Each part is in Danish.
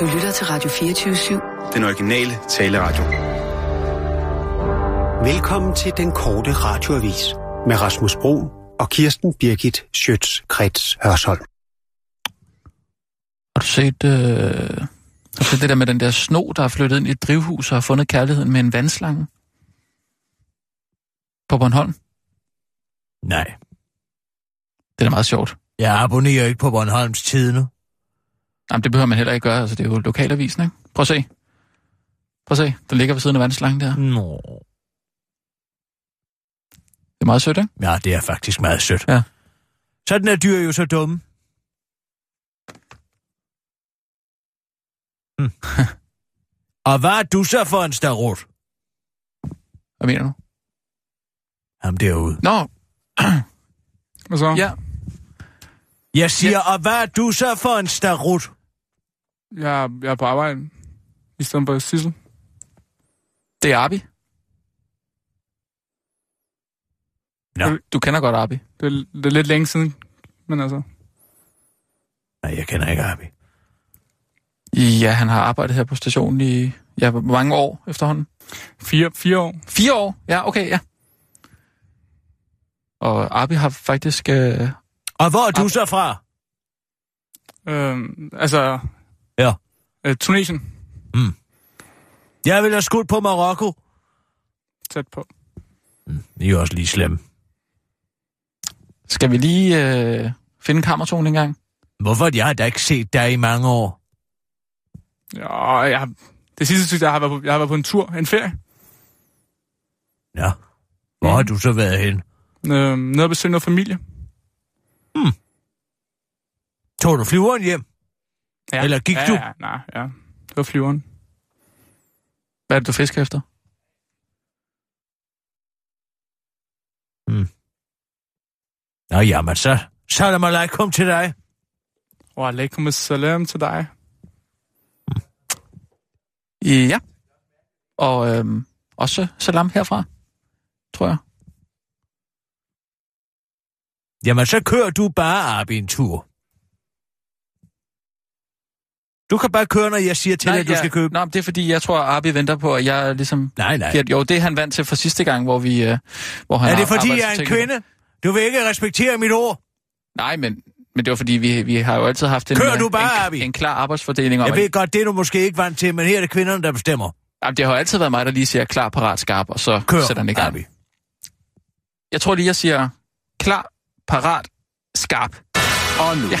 Du lytter til Radio 24-7. Den originale taleradio. Velkommen til den korte radioavis med Rasmus Bro og Kirsten Birgit Schøtz-Krets Hørsholm. Har du set, øh, har du set det der med den der sno, der er flyttet ind i et drivhus og har fundet kærligheden med en vandslange? På Bornholm? Nej, Det er da meget sjovt. jeg abonnerer ikke på Bornholms Tidene. Jamen, det behøver man heller ikke gøre. Altså, det er jo lokalavisen, ikke? Prøv at se. Prøv at se. Den ligger ved siden af vandslangen der. Nå. Det er meget sødt, ikke? Ja, det er faktisk meget sødt. Ja. Sådan er dyr jo så dumme. Hm. Og hvad er du så for en starot? Hvad mener du? Ham derude. Nå, Og så? ja. Jeg siger, og hvad er du så for en starot? Jeg, jeg er på arbejde. I stedet for Sissel. Det er Arbi. Nå. Du kender godt Arbi. Det er, det er lidt længe siden, men altså... Nej, jeg kender ikke Arbi. Ja, han har arbejdet her på stationen i ja, hvor mange år efterhånden. Fire, fire år. Fire år? Ja, okay, ja. Og Arbi har faktisk... Øh, Og hvor er du Arbi. så fra? Øhm, altså... Ja. Øh, Tunesien. Jeg vil have skudt på Marokko. Tæt på. I er også lige slemme. skal vi lige øh, finde kammertonen en gang? Hvorfor? Jeg har da ikke set dig i mange år. Ja, jeg har, det sidste synes jeg, har været på, jeg har været på en tur, en ferie. Ja. Hvor har du så været hen? Øhm, nede og besøge noget familie. Tog du flyveren hjem? Ja. Eller gik ja, du? Ja, nej, ja. Det var flyveren. Hvad er det, du fisker efter? Nå, jamen så. Salam alaikum til dig. Og alaikum assalam til dig. Ja. Og øh, også salam herfra, tror jeg. Jamen, så kører du bare op i en tur. Du kan bare køre, når jeg siger til dig, at du ja, skal købe. Men det er fordi, jeg tror, at Arbi venter på, at jeg ligesom... Nej, nej. Giver, jo, det er han vant til fra sidste gang, hvor vi... Øh, hvor han Er det fordi, jeg er en kvinde? Du vil ikke respektere mit ord. Nej, men, men det var fordi, vi, vi har jo altid haft en, Kør øh, du bare, en, Arbi. en klar arbejdsfordeling. Om, Jeg ved godt, det er du måske ikke vant til, men her er det kvinderne, der bestemmer. Jamen, det har altid været mig, der lige siger klar, parat, skarp, og så Kør, sætter den i gang. Arbi. Jeg tror lige, jeg siger klar, parat, skarp. Og nu, Ja.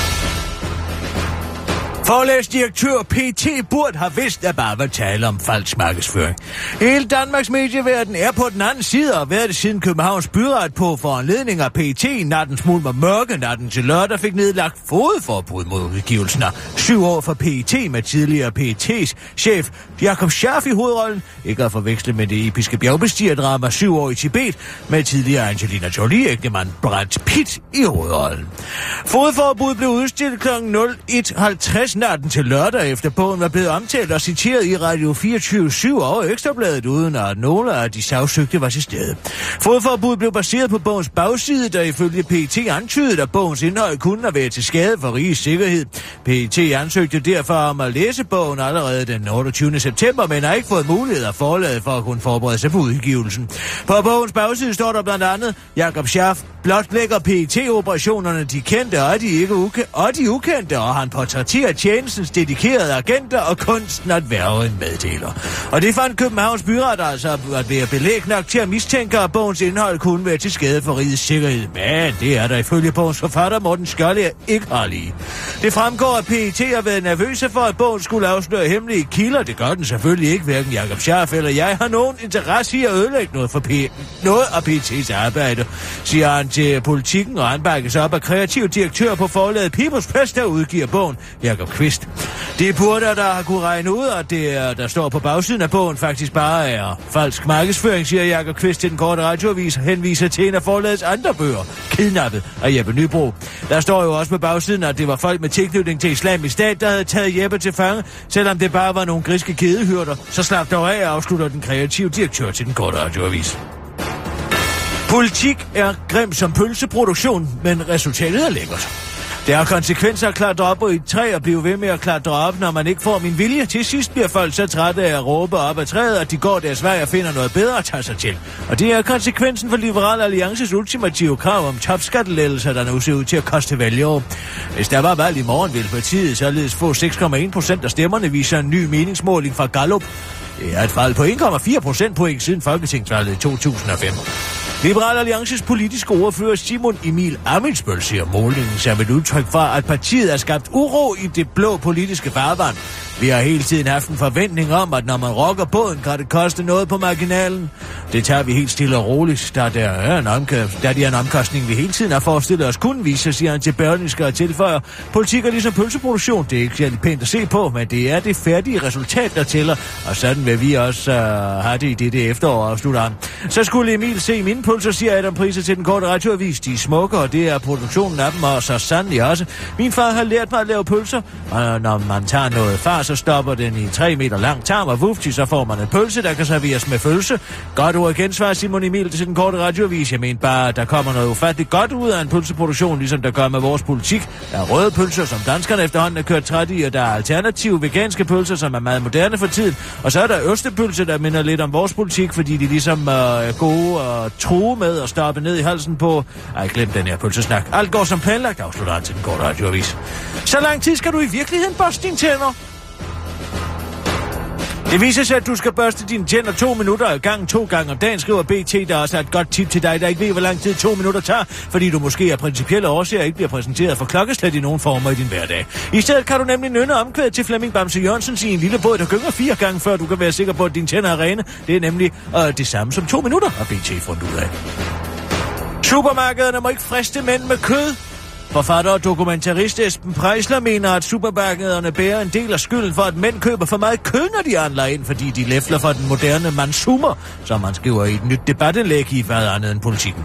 Forlægsdirektør P.T. Burt har vidst, at bare var tale om falsk markedsføring. Hele Danmarks medieverden er på den anden side og været det siden Københavns byret på foranledning af P.T. natten smuld var mørke natten til lørdag fik nedlagt fodforbud mod udgivelsen af syv år for P.T. med tidligere P.T.'s chef Jakob Schaff i hovedrollen. Ikke at forveksle med det episke bjergbestigerdrama syv år i Tibet med tidligere Angelina Jolie-ægtemand Brad Pitt i hovedrollen. Fodforbud blev udstillet kl. 01.50 natten til lørdag, efter bogen var blevet omtalt og citeret i Radio 24-7 og Ekstrabladet, uden at nogle af de sagsøgte var til stede. Fodforbud blev baseret på bogens bagside, der ifølge PT antydede, at bogens indhold kunne have været til skade for rigets sikkerhed. PT ansøgte derfor om at læse bogen allerede den 28. september, men har ikke fået mulighed af forlaget for at kunne forberede sig på udgivelsen. På bogens bagside står der blandt andet, Jakob Schaff blotlægger PET-operationerne de kendte og de, ikke uke- og de ukendte, og han portrætterer tjenestens dedikerede agenter og kunsten at være en meddeler. Og det fandt Københavns Byret altså at være belæg nok til at mistænke, at bogens indhold kunne være til skade for rigets sikkerhed. Men det er der ifølge bogens forfatter Morten Skjold ikke har lige. Det fremgår, at PET har været nervøse for, at bogen skulle afsløre hemmelige kilder. Det gør den selvfølgelig ikke. Hverken Jakob Scharf eller jeg har nogen interesse i at ødelægge noget, for P- noget af PET's arbejde, siger han til politikken, og han bakkes op af kreativ direktør på forlaget People's Press, der udgiver bogen, Jakob Kvist. Det burde der har kunne regne ud, at det, der står på bagsiden af bogen, faktisk bare er falsk markedsføring, siger Jakob Kvist til den korte radioavis, henviser til en af forlagets andre bøger, Kidnappet af Jeppe Nybro. Der står jo også på bagsiden, at det var folk med tilknytning til islamisk stat, der havde taget Jeppe til fange, selvom det bare var nogle griske kædehyrder. Så slap dog af, afslutter den kreative direktør til den korte radioavis. Politik er grim som pølseproduktion, men resultatet er lækkert. Det har konsekvenser at klatre op i et træ og blive ved med at klatre op, når man ikke får min vilje. Til sidst bliver folk så trætte af at råbe op ad træet, at de går deres vej og finder noget bedre at tage sig til. Og det er konsekvensen for Liberal Alliances ultimative krav om topskattelettelser, der nu ser ud til at koste vælgere. Hvis der var valg i morgen, ville partiet således få 6,1 procent af stemmerne, viser en ny meningsmåling fra Gallup. Det er et fald på 1,4 procentpoint siden Folketingsvalget i 2005. Liberal Alliances politiske ordfører Simon Emil Amitsbøl siger målingen som et udtryk for, at partiet har skabt uro i det blå politiske farvand. Vi har hele tiden haft en forventning om, at når man rokker båden, kan det koste noget på marginalen. Det tager vi helt stille og roligt, da, der er en omkøb, da det er en omkostning, vi hele tiden har forestillet os kun vise, siger han til Berlingske og tilføjer. Politik er ligesom pølseproduktion. Det er ikke særlig pænt at se på, men det er det færdige resultat, der tæller. Og sådan vil vi også øh, have det i dette efterår, afslutter han. Så skulle Emil se min pølser, siger Adam Prise til den korte radioavis. De er smukke, og det er produktionen af dem, og så sandelig også. Min far har lært mig at lave pølser, og når man tager noget far, så stopper den i 3 meter lang tarm, og vufti, så får man en pølse, der kan serveres med følelse. Godt ord igen, svarer Simon Emil til den korte radioavis. Jeg mener bare, at der kommer noget ufatteligt godt ud af en pølseproduktion, ligesom der gør med vores politik. Der er røde pølser, som danskerne efterhånden er kørt træt i, og der er alternative veganske pølser, som er meget moderne for tiden. Og så er der østepølse, der minder lidt om vores politik, fordi de ligesom øh, er gode og tro true med at stoppe ned i halsen på... Ej, glem den her pølsesnak. Alt går som planlagt, afslutter han til den korte radioavis. Så lang tid skal du i virkeligheden børste dine tænder? Det viser sig, at du skal børste dine tænder to minutter ad gang to gange om dagen, skriver BT, der også er et godt tip til dig, der ikke ved, hvor lang tid to minutter tager, fordi du måske af principielle årsager ikke bliver præsenteret for klokkeslæt i nogen former i din hverdag. I stedet kan du nemlig nynne omkvædet til Flemming Bamse Jørgensen i en lille båd, der gynger fire gange, før du kan være sikker på, at dine tænder er rene. Det er nemlig øh, det samme som to minutter, har BT fundet ud af. Supermarkederne må ikke friste mænd med kød. Forfatter og dokumentarist Esben Prejsler mener, at supermarkederne bærer en del af skylden for, at mænd køber for meget kød, når de handler ind, fordi de læfler for den moderne mandshumor, som man skriver i et nyt debatindlæg i hvad andet end politikken.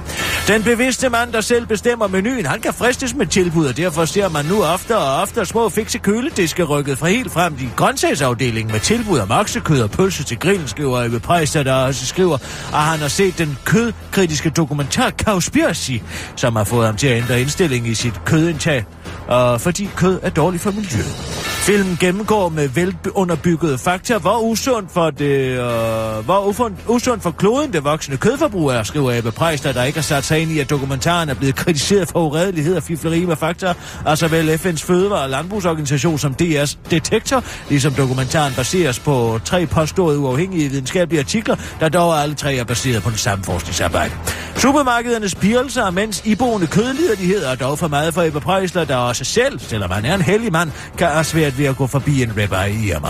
Den bevidste mand, der selv bestemmer menuen, han kan fristes med tilbud, og derfor ser man nu oftere og oftere små fikse kølediske rykket fra helt frem i grøntsagsafdelingen med tilbud om oksekød og pølse til grillen, skriver Ebbe Prejsler, der også skriver, at han har set den kødkritiske dokumentar Cowspiracy, som har fået ham til at ændre indstilling i sit kødindtag, øh, fordi kød er dårligt for miljøet. Filmen gennemgår med velunderbyggede fakta, hvor usund for, det, øh, hvor ufund, usund for kloden det voksende kødforbrug er, skriver Ebbe Prejster, der ikke har sat sig ind i, at dokumentaren er blevet kritiseret for uredelighed og fifleri med fakta af såvel FN's fødevare- og landbrugsorganisation som DR's Detektor, ligesom dokumentaren baseres på tre påståede uafhængige videnskabelige artikler, der dog alle tre er baseret på den samme forskningsarbejde. Supermarkedernes pirelser, mens mænds iboende kødliderlighed og dog for meget for Ebbe Prejsler, der også selv, selvom han er en heldig mand, kan have svært ved at gå forbi en ribeye i Irma.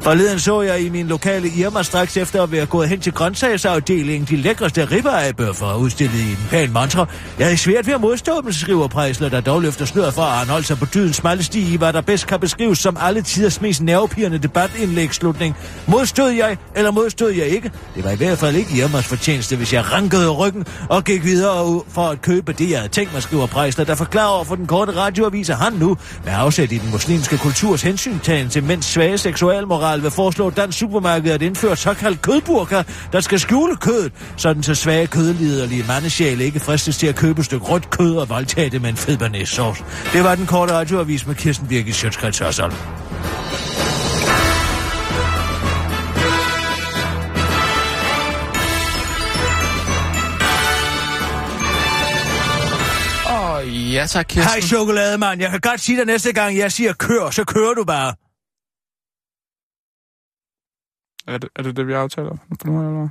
Forleden så jeg i min lokale Irma straks efter at være gået hen til grøntsagsafdelingen de lækreste ribeyebøffer udstillet i en pæn mantra. Jeg er svært ved at modstå dem, skriver Prejsler, der dog løfter sløret for, at han holdt sig på dydens smalle sti i, hvad der bedst kan beskrives som alle tiders mest nervepirrende debatindlægslutning. Modstod jeg, eller modstod jeg ikke? Det var i hvert fald ikke Irmas fortjeneste, hvis jeg rankede ryggen og gik videre for at købe det, jeg havde tænkt mig, skriver Prejsler, der forklarer over for den korte radioavis, at han nu, med afsæt i den muslimske kulturs hensyntagen til mænds svage seksualmoral, vil foreslå dansk supermarked at indføre såkaldt kødburker, der skal skjule kødet, sådan så svage kødliderlige mandesjæle ikke fristes til at købe et stykke rødt kød og voldtage det med en fed sauce. Det var den korte radioavis med Kirsten Birgit Sjøtskrets Hørsholm. Ja tak, Kirsten. Hej chokolademand, jeg kan godt sige dig næste gang, jeg siger kør, så kører du bare. Er det, er det det, vi aftaler for nu, eller hvad?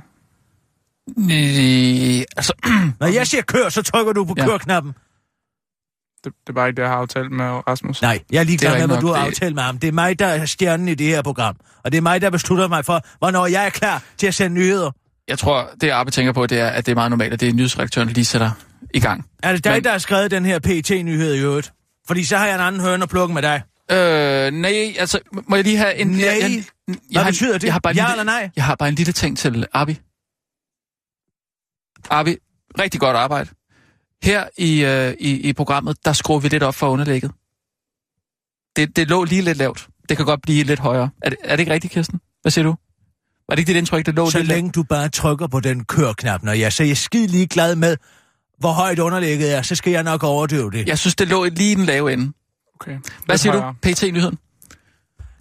Øh, altså, Når jeg siger kør, så trykker du på Ja. kørknappen. Det, det er bare ikke det, jeg har aftalt med Rasmus. Nej, jeg er ligeglad med, hvad du har det- aftalt med ham. Det er mig, der er stjernen i det her program. Og det er mig, der beslutter mig for, hvornår jeg er klar til at sende nyheder. jeg tror, det Arbe tænker på, det er, at det er meget normalt, at det er nyhedsredaktøren, der lige sætter i gang. Er det dig, Men- der har skrevet den her PT-nyhed i øvrigt? Fordi så har jeg en anden høne at plukke med dig. Øh, nej, altså, må jeg lige have en... Nej. Jeg, jeg, jeg, Hvad har, betyder det? Jeg har bare en Ja lille, eller nej? Jeg har bare en lille ting til Arbi. Arbi, rigtig godt arbejde. Her i, øh, i, i programmet, der skruer vi lidt op for underlægget. Det, det lå lige lidt lavt. Det kan godt blive lidt højere. Er det, er det ikke rigtigt, Kirsten? Hvad siger du? Var det ikke det indtryk, det lå Så lidt- længe du bare trykker på den kørknap, når jeg så er jeg skide lige glad med, hvor højt underlægget er, så skal jeg nok overdøve det. Jeg synes, det lå lige i den lave ende. Okay. Hvad siger du? PT-nyheden?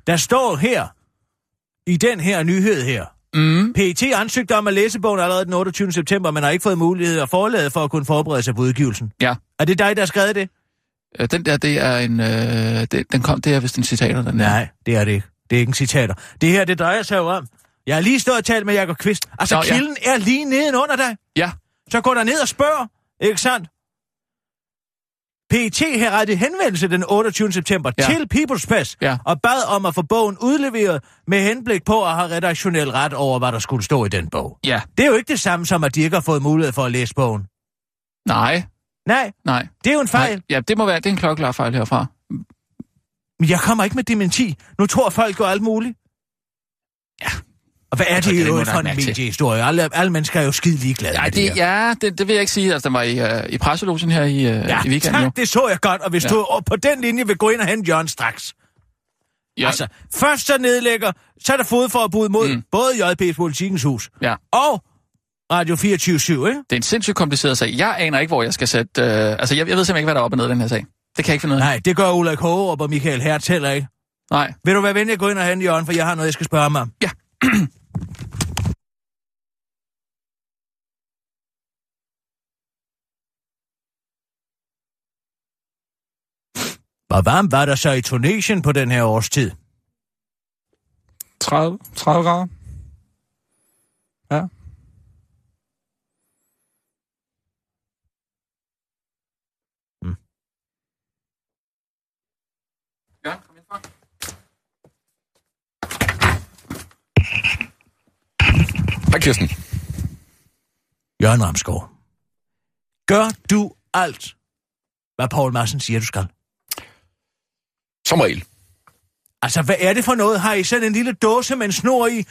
Der står her, i den her nyhed her, Mm. PET ansøgte om at læse bogen allerede den 28. september, men har ikke fået mulighed at forlade for at kunne forberede sig på udgivelsen. Ja. Er det dig, der har skrevet det? Øh, Den der, det er en... Øh, det, den kom, det er vist en citater, den der. Nej, det er det ikke. Det er ikke en citater. Det her, det drejer sig jo om. Jeg har lige stået og talt med Jakob Kvist. Altså, Nå, Nå, ja. kilden er lige nedenunder dig. Ja. Så gå der ned og spørg. Ikke sandt? PET har rettet henvendelse den 28. september ja. til People's Press Ja. og bad om at få bogen udleveret med henblik på at have redaktionel ret over, hvad der skulle stå i den bog. Ja. Det er jo ikke det samme som, at de ikke har fået mulighed for at læse bogen. Nej, Nej, nej. det er jo en fejl. nej. Ja, det må være, det er en klokkeklar fejl herfra. Men jeg kommer ikke med dementi. Nu tror folk jo alt muligt. Ja. Og hvad er tror, det jo det, for en der mediehistorie? Alle, alle mennesker er jo skide ligeglade Nej, med det, det, her. ja, det, det vil jeg ikke sige. Altså, den var i, uh, i presselogen her i, uh, Ja, i weekenden. Jo. tak, det så jeg godt. Og hvis Ja. ja. du på den linje vil gå ind og hente Jørgen straks. Ja, Ja. Altså, først så nedlægger, så er der fodforbud mod Mm. både JP's Politikens Hus ja. og Radio 24 ikke? Det er en sindssygt kompliceret sag. Jeg aner ikke, hvor jeg skal sætte... Uh, altså, jeg, jeg ved simpelthen ikke, hvad der er op og ned i den her sag. Det kan jeg ikke finde ud af. Nej, det gør Ulrik Hågerup og Michael Hertz heller ikke. Nej. Vil du være venlig at gå ind og hente Jørgen, for jeg har noget, jeg skal spørge mig om. Ja. Hvor varmt var der så i Tunesien på den her årstid? 30, 30 grader. Ja. Ja, Hej Kirsten. Jørgen Ramsgaard. Gør du alt, hvad Paul Madsen siger, du skal? Som regel. Altså, hvad er det for noget? Har I sådan en lille dåse med en snor i,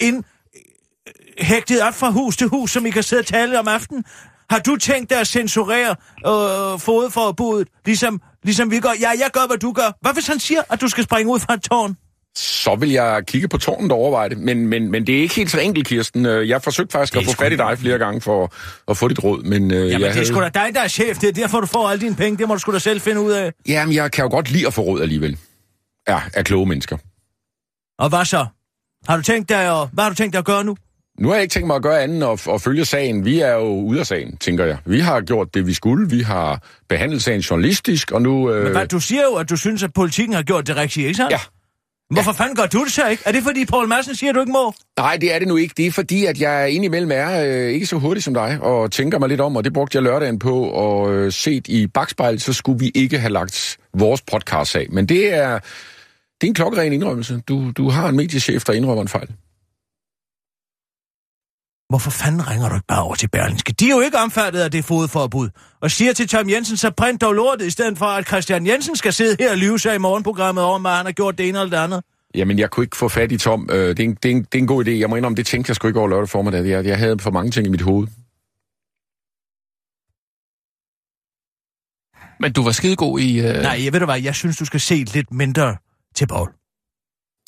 ind, øh, hægtet op fra hus til hus, som I kan sidde og tale om aftenen? Har du tænkt dig at censurere øh, fodforbuddet, ligesom, ligesom vi gør? Ja, jeg gør, hvad du gør. Hvad hvis han siger, at du skal springe ud fra et tårn? Så vil jeg kigge på tårnet og overveje det. Men, men, men det er ikke helt så enkelt, Kirsten. Øh, Jeg har forsøgt faktisk at få fat i dig flere gange for at få dit råd, men øh, Jamen, jeg det er sgu da dig, der er chef. Det er derfor, du får alle dine penge. Det må du sgu da selv finde ud af. Jamen, jeg kan jo godt lide at få råd alligevel. Ja, af kloge mennesker. Og hvad så? Har du tænkt dig at, hvad har du tænkt dig at gøre nu? Nu har jeg ikke tænkt mig at gøre andet at, at følge sagen. Vi er jo ude af sagen, tænker jeg. Vi har gjort det, vi skulle. Vi har behandlet sagen journalistisk, og nu... Øh, Men hvad, du siger jo, at du synes, at politikken har gjort det rigtige, ikke sandt? Ja. Hvorfor fanden gør du det så ikke? Er det fordi Paul Madsen siger, at du ikke må? Nej, det er det nu ikke. Det er fordi, at jeg indimellem er øh, ikke så hurtig som dig, og tænker mig lidt om, og det brugte jeg lørdagen på, og øh, set i bagspejlet, så skulle vi ikke have lagt vores podcast af. Men det er, det er en klokkeren indrømmelse. Du, du har en mediechef, der indrømmer en fejl. Hvorfor fanden ringer du ikke bare over til Berlingske? De er jo ikke omfattet af det fodforbud. Og siger til Tom Jensen, så print dog lortet, i stedet for at Christian Jensen skal sidde her og lyve sig i morgenprogrammet om, at han har gjort det ene eller det andet. Jamen, jeg kunne ikke få fat i Tom. Øh, det, er en, det, er en, det er en god idé. Jeg må indrømme, det tænkte jeg sgu ikke over lørdag formiddag. Jeg, jeg havde for mange ting i mit hoved. Men du var skidegod i... Øh... Nej, jeg ved du hvad, jeg synes, du skal se lidt mindre til Paul.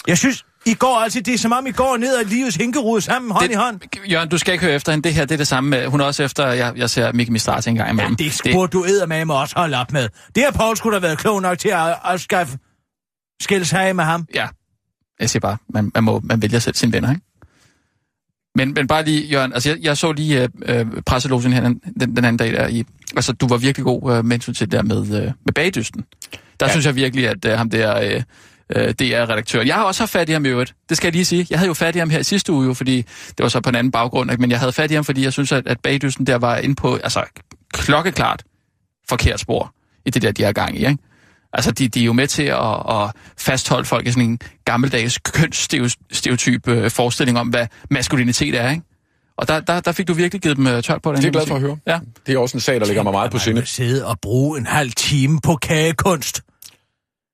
Jeg synes, I går altså, det er som om I går ned ad livets hinkerud sammen, hånd det, i hånd. Jørgen, du skal ikke høre efter hende. Det her, det er det samme. med- Hun er også efter, jeg, jeg ser Mikke Mistrati en gang Ja, imellem. det burde du eddermame også holde op med. Det har Paul skulle da været klog nok til at, at skaffe skilles af med ham. Ja, jeg siger bare, man, man, må, man vælger selv sine venner, ikke? Men, men bare lige, Jørgen, altså jeg, jeg så lige øh, øh, presselogen her den, den, den anden dag der i... Altså, du var virkelig god øh, med til det der med, øh, med bagdysten. Der ja. synes jeg virkelig, at øh, ham der... Øh, øh, DR-redaktøren. Jeg har også haft fat i ham i øvrigt. Det skal jeg lige sige. Jeg havde jo fat i ham her i sidste uge, jo, fordi det var så på en anden baggrund, ikke? men jeg havde fat i ham, fordi jeg synes, at, at bagdysten der var inde på, altså klokkeklart forkert spor i det der, de har gang i. Ikke? Altså, de, de er jo med til at, at fastholde folk i sådan en gammeldags kønsstereotyp øh, forestilling om, hvad maskulinitet er, ikke? Og der, der, der fik du virkelig givet dem øh, tørt på det. Det er jeg glad for at høre. Ja. Det er også en sag, der ligger mig meget på sinde. sidde og bruge en halv time på kagekunst.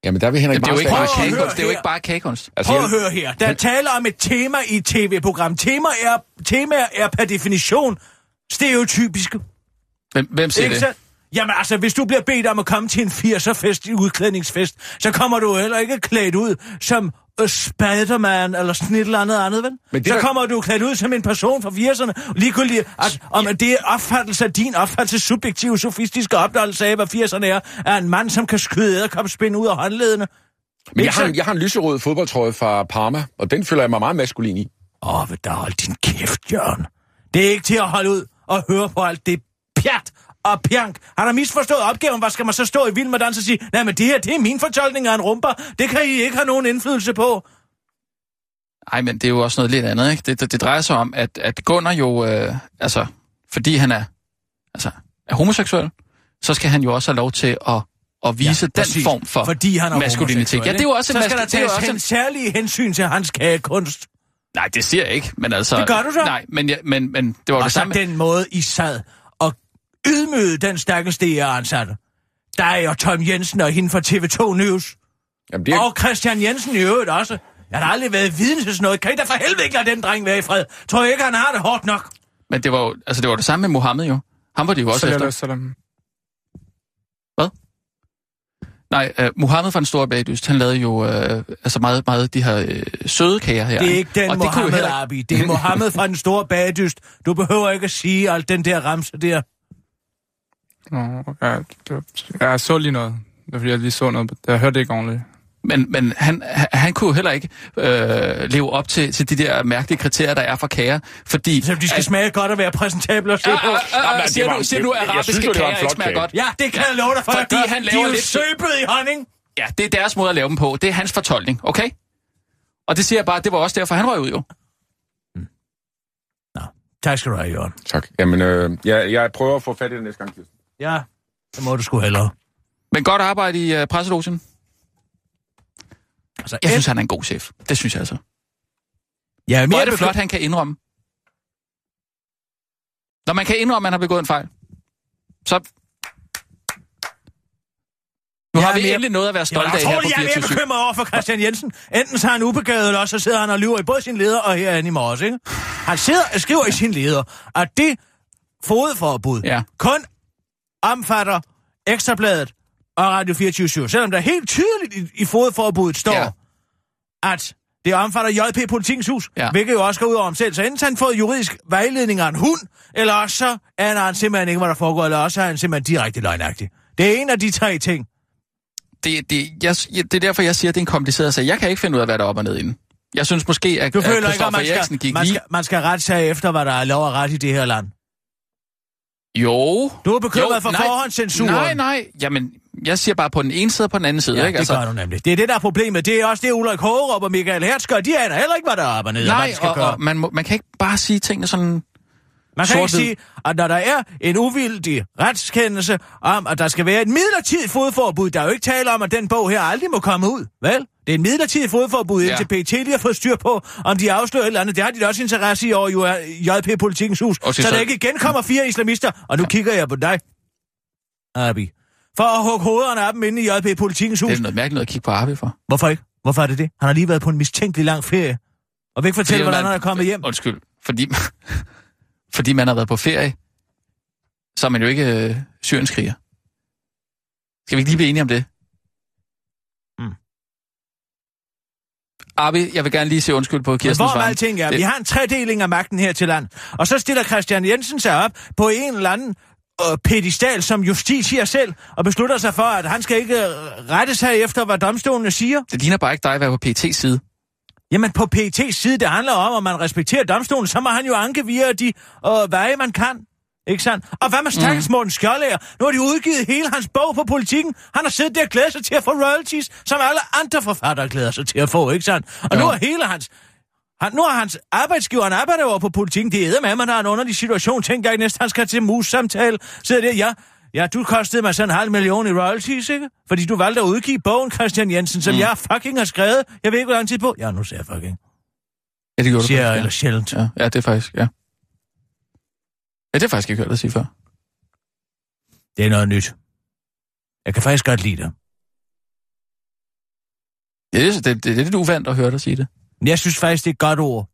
Jamen, der vil Henrik Jamen, det er jo ikke bare. Det er jo ikke bare kagekunst. Altså, Prøv at høre her. Der er tale om et tema i et tv-program. Tema er, temaer er per definition stereotypiske. Hvem, hvem siger Ikke det? Jamen altså, hvis du bliver bedt om at komme til en 80'er-fest, en udklædningsfest, så kommer du heller ikke klædt ud som Spiderman eller sådan et eller andet andet, vel? Men det så der- kommer du klædt ud som en person fra 80'erne, ligegyldigt, at, om at det er opfattelse af din opfattelse, subjektive, sofistiske opdaggelse af, hvad 80'erne er, er en mand, som kan skyde æderkopspind ud af håndledene. Men jeg har, en, jeg har en lyserød fodboldtrøje fra Parma, og den føler jeg mig meget maskulin i. Åh, hvad der hold din kæft, Jørgen. Det er ikke til at holde ud og høre på alt det pjat og pjank. Har der misforstået opgaven? Hvad skal man så stå i vild med dans og sige, nej, men det her, det er min fortolkning af en rumper. Det kan I ikke have nogen indflydelse på. Nej, men det er jo også noget lidt andet, ikke? Det, det, det drejer sig om, at, at Gunnar jo, øh, altså, fordi han er, altså, er homoseksuel, så skal han jo også have lov til at, at vise ja, den Præcis, form for fordi han er maskulinitet. Ja, det er jo også Så en skal der er tages også en- særlige hensyn til hans kagekunst. Nej, det siger jeg ikke, men altså... Det gør du så? Nej, men, ja, men, men det var Og det samme... den måde, I sad og ydmygede den stakkels DR ansatte. Dig og Tom Jensen og hende fra TV2 News. Jamen, det er, Og Christian Jensen i øvrigt også. Jeg har aldrig været viden til sådan noget. Kan I da for helvede ikke lade den dreng være i fred? Tror jeg ikke, han har det hårdt nok? Men det var jo altså, det, var det samme med Mohammed jo. Ham var de jo også Salam, efter. salam. Nej, uh, Mohammed fra den store bagdyst, han lavede jo uh, altså meget, meget de her uh, søde kager her. Det er ikke den Og det Mohammed heller... Abi. Det er Mohammed fra den store bagdyst. Du behøver ikke at sige alt den der ramse der. Nå, ja, det var, jeg så lige noget. Det var fordi, jeg lige så noget. Jeg hørte ikke ordentligt. Men, men han, han- kunne jo heller ikke øh, leve op til, til de der mærkelige kriterier, der er for kager, fordi... Så de skal at- smage godt og være præsentable at se Ja, på. ja, ja, ja, siger du, siger du, jeg arabiske synes kager ikke smager kage. godt? Ja, det kan jeg love dig for. Fordi at han De laver er jo lidt- søbet i honning. Ja, det er deres måde at lave dem på. Det er hans fortolkning, okay? Og det siger jeg bare, det var også derfor, han røg ud jo. Tak skal du have, Jørgen. tak. Jamen, øh, jeg, jeg prøver at få fat i det næste gang, Kirsten. Ja, det må du sgu hellere. Men godt arbejde i uh, presselogen. Altså, Jeg synes, han er en god chef. Det synes jeg altså. jeg er Hvor mere er det flot, han kan indrømme. Når man kan indrømme, at man har begået en fejl, så... Nu Jeg har vi mere- endelig noget at være stolte af her på jeg er mere 24 bekymret over for Christian Jensen. Enten så er han ubegavet, eller så sidder han og lyver i både sin leder og herinde i morges, ikke? Han sidder og skriver i sin leder, at det fodforbud Ja. kun omfatter Ekstrabladet og Radio 24 selvom der helt tydeligt i, i fodforbuddet står, Ja. at det omfatter JP Politikens Hus, Ja. hvilket jo også går ud over ham selv. Så enten har han fået juridisk vejledning af en hund, eller også så aner han simpelthen ikke, hvad der foregår, eller også er han simpelthen direkte løgnagtig. Det er en af de tre ting. det, det, jeg, det er derfor, jeg siger, at det er en kompliceret sag. Jeg kan ikke finde ud af, hvad der er op og ned i den. Jeg synes måske, at, Du at føler ikke, at man Eriksen skal, gik man, lige... skal, man skal rette sig efter, hvad der er lov og ret i det her land. Jo. Du er bekymret Jo, for nej, forhåndscensuren. Nej, nej. Jamen, jeg siger bare på den ene side og på den anden side. Ja, ikke? det gør du nemlig. Det er det, der er problemet. Det er også det, Ulrik Hågerup og Michael Hertz gør. De aner heller ikke, hvad der er op og ned, og nej, de skal og, gøre. og man, må, man kan ikke bare sige tingene sådan... Man kan ikke sige, at når der er en uvildig retskendelse om, at der skal være et midlertidigt fodforbud, der er jo ikke tale om, at den bog her aldrig må komme ud, vel? Det er et midlertidigt fodforbud, Ja. indtil PET lige har fået styr på, om de afslører et eller andet. Det har de også interesse i over JP Politikens Hus, så til der så- ikke igen kommer fire islamister. Og nu kigger jeg på dig, Abi. For at hugge hovederne af dem inde i JP Politikens Hus. Det er noget mærkeligt noget at kigge på Arbe for. Hvorfor ikke? Hvorfor er det det? Han har lige været på en mistænkelig lang ferie. Og vil ikke fortælle, hvordan han er kommet hjem. Undskyld. Fordi, fordi man har været på ferie, så er man jo ikke øh, syrenskriger. Skal vi ikke lige blive enige om det? Mm. Arbi, jeg vil gerne lige sige undskyld på Men Kirstens hvorom vegne. alting er, Det- vi har en tredeling af magten her til land. Og så stiller Christian Jensen sig op på en eller anden øh, pedestal som justitier selv, og beslutter sig for, at han skal ikke øh, rette sig efter, hvad domstolene siger. Det ligner bare ikke dig at være på PT's side. Jamen på PET's side, det handler om, at man respekterer domstolen, så må han jo anke via de øh, veje, man kan. Ikke sandt? Og hvad med stakkels Mm. Morten Skjoldager? Nu har de udgivet hele hans bog på politikken. Han har siddet der og glædet sig til at få royalties, som alle andre forfattere glæder sig til at få, ikke sandt? Og nu Jo. er hele hans... Han, nu har hans arbejdsgiver, han arbejder over på politikken. Det er med, man har en underlig situation. Tænk dig næste, han skal til mus-samtale. Sidder der, ja, ja, du kostede mig sådan en halv million i royalties, ikke? Fordi du valgte at udgive bogen, Christian Jensen, som mm. jeg fucking har skrevet. Jeg ved ikke, hvor lang tid på. Ja, nu ser jeg fucking. Ja, det gjorde Siger du faktisk, eller sjældent. ja. ja. ja, det er faktisk, ja. Ja, det har jeg faktisk ikke hørt dig sige før. Det er noget nyt. Jeg kan faktisk godt lide det. Ja, det, er- det, det, det er lidt uvandt at høre dig sige det. Jeg synes faktisk, det er et godt ord.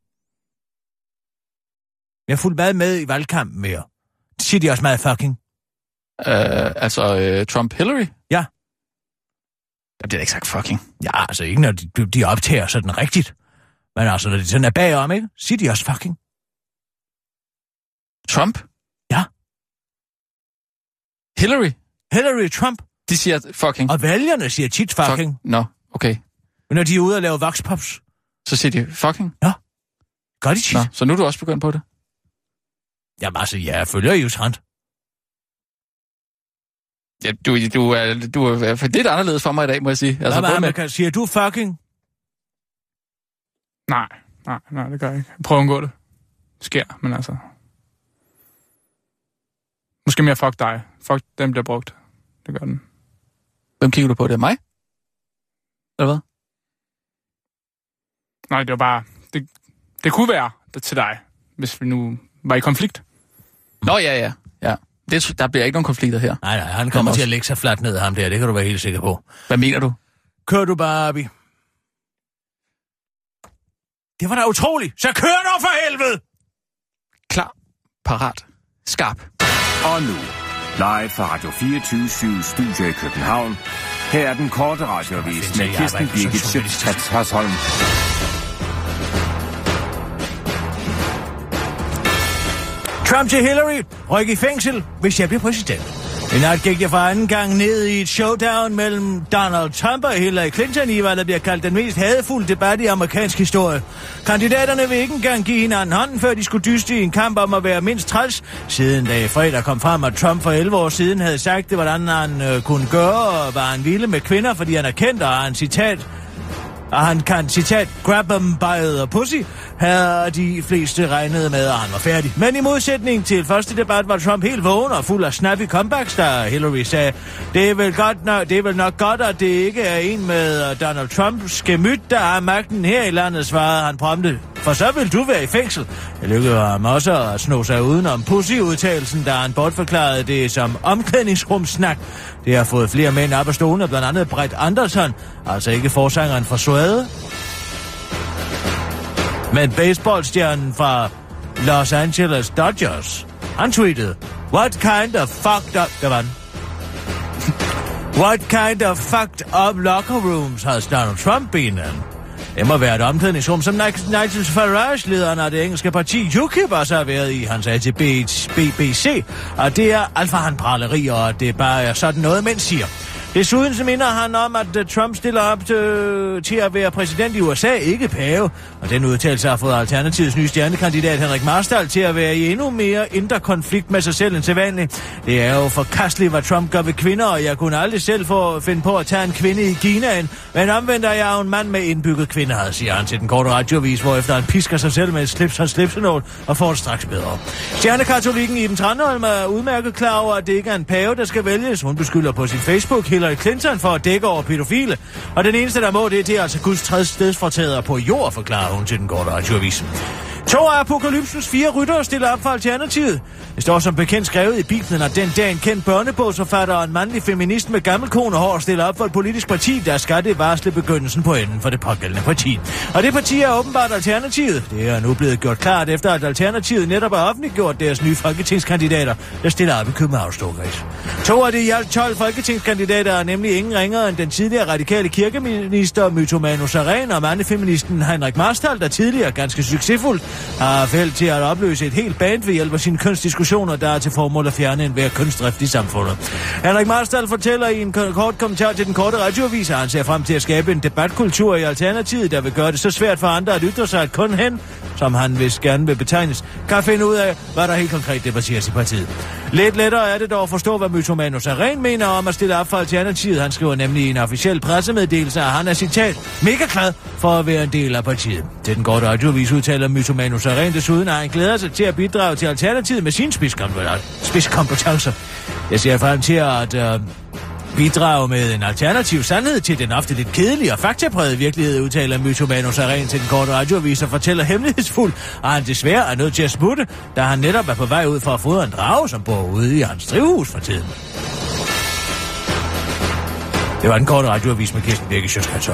Jeg har fulgt meget med i valgkampen mere. Det siger de også meget fucking. Uh, altså, uh, Trump-Hillary? Der bliver da ikke sagt fucking. Ja, altså ikke når de, de optager sådan rigtigt. Men altså, når de sådan er bagom, ikke? Siger de også fucking. Trump? Ja. Hillary? Hillary Trump. De siger fucking. Og vælgerne siger tit fucking. Fuck. Nå, okay. Men når de er ude og lave voxpops, Så siger de fucking. gør de tit. Nå, så nu er du også begyndt på det. Jamen altså, ja, jeg følger jo trend. Ja, du, du, er, du er fald lidt anderledes for mig i dag, må jeg sige. Altså, Hvad med... Siger du fucking? Nej, nej, nej, det gør jeg ikke. Jeg prøver at undgå det. Det sker, men altså... Måske mere fuck dig. Fuck dem, der brugt. Det gør den. Hvem kigger du på? Det er mig? Eller hvad? Nej, det var bare... Det, det kunne være det til dig, hvis vi nu var i konflikt. Nå, ja, ja. Det, der bliver ikke nogen konflikter her. Nej, nej, han kommer også- til at lægge sig fladt ned ham der, det kan du være helt sikker på. Hvad mener du? Kør du bare, Abi. Det var da utroligt. Så kør dog for helvede! Klar, parat, skarp. Og nu, live fra Radio 24 Studio i København. Her er den korte radiovis med Kirsten Birgit journalist. Schøtz Hasholm. Trump til Hillary. Ryk i fængsel, hvis jeg bliver præsident. I nat gik jeg for anden gang ned i et showdown mellem Donald Trump og Hillary Clinton i, hvad der bliver kaldt den mest hadefulde debat i amerikansk historie. Kandidaterne vil ikke engang give hinanden hånden, før de skulle dyste i en kamp om at være mindst træls. Siden da i fredag kom frem, at Trump for 11 år siden havde sagt det, hvordan han øh, kunne gøre, og var han ville med kvinder, fordi han er kendt, og har en citat og han kan, citat, grab them by the pussy, havde de fleste regnet med, at han var færdig. Men i modsætning til første debat var Trump helt vågen og fuld af snappy comebacks, da Hillary sagde, det er vel, godt nok, det er vel nok godt, at det ikke er en med Donald Trumps gemyt, der har magten her i landet, svarede han prompte. For så vil du være i fængsel. Det lykkedes ham også at sno sig udenom pussy-udtalelsen, da han bortforklarede det som omklædningsrumsnak. Det har fået flere mænd op af stolene, blandt andet Brett Anderson, altså ikke forsangeren fra Suede. Men baseballstjernen fra Los Angeles Dodgers, han tweetede, What kind of fucked up... Der var den. What kind of fucked up locker rooms has Donald Trump been in? Det må være et omklædningsrum, som Nigel Farage, lederen af det engelske parti UKIP, også har været i. Han sagde til BBC, at det er alt og det bare er sådan noget, mænd siger. Desuden så minder han om, at øh, Trump stiller op til, øh, til at være præsident i USA, ikke pave. Og den udtalelse har fået Alternativets nye stjernekandidat Henrik Marstal til at være i endnu mere indre konflikt med sig selv end til vanligt. Det er jo forkasteligt, hvad Trump gør ved kvinder, og jeg kunne aldrig selv få finde på at tage en kvinde i Kinaen. Men omvendt er jeg jo en mand med indbygget kvinder, siger han til den korte radiovis, hvorefter han pisker sig selv med et slips og slipsenål og får det straks bedre. Stjernekatolikken Iben Tranholm er udmærket klar over, at det ikke er en pave, der skal vælges. Hun beskylder på sin Facebook Hillary Clinton for at dække over pædofile. Og den eneste, der må det, det er altså Guds tredje stedsfortæder på jord, forklarer hun til den korte radioavis. To af apokalypsens fire ryttere stiller op for Alternativet. Det står som bekendt skrevet i Bibelen, at den dag en kendt børnebogsforfatter og en mandlig feminist med gammel hår stiller op for et politisk parti, der skal det varsle begyndelsen på enden for det pågældende parti. Og det parti er åbenbart Alternativet. Det er nu blevet gjort klart efter, at Alternativet netop har offentliggjort deres nye folketingskandidater, der stiller op i Københavns Storkreds. To af de i alt 12 folketingskandidater er nemlig ingen ringere end den tidligere radikale kirkeminister Mytomano Saren og mandefeministen Henrik Marstal, der tidligere ganske succesfuldt har fældt til at opløse et helt band ved hjælp af sine kønsdiskussioner, der er til formål at fjerne enhver kønsdrift i samfundet. Henrik Marstal fortæller i en kort kommentar til den korte radioavis, at han ser frem til at skabe en debatkultur i Alternativet, der vil gøre det så svært for andre at ytre sig, at kun hen, som han vist gerne vil betegnes, kan finde ud af, hvad der helt konkret debatteres i partiet. Lidt lettere er det dog at forstå, hvad Mytomanus Saren mener om at stille op til Alternativet. Han skriver nemlig i en officiel pressemeddelelse, at han er citat mega glad for at være en del af partiet. Til den korte radiovis udtaler Mytomano Saren desuden, at han glæder sig til at bidrage til Alternativet med sine spidskompetencer. spidskompetencer. Jeg ser frem til at øh, bidrage med en alternativ sandhed til den ofte lidt kedelige og faktaprægede virkelighed, udtaler Mytomano Saren til den korte radioavis og fortæller hemmelighedsfuldt, at han desværre er nødt til at smutte, da han netop er på vej ud for at fodre en drage, som bor ude i hans drivhus for tiden. Det var den korte radioavis med Kirsten Birke Sjøskrets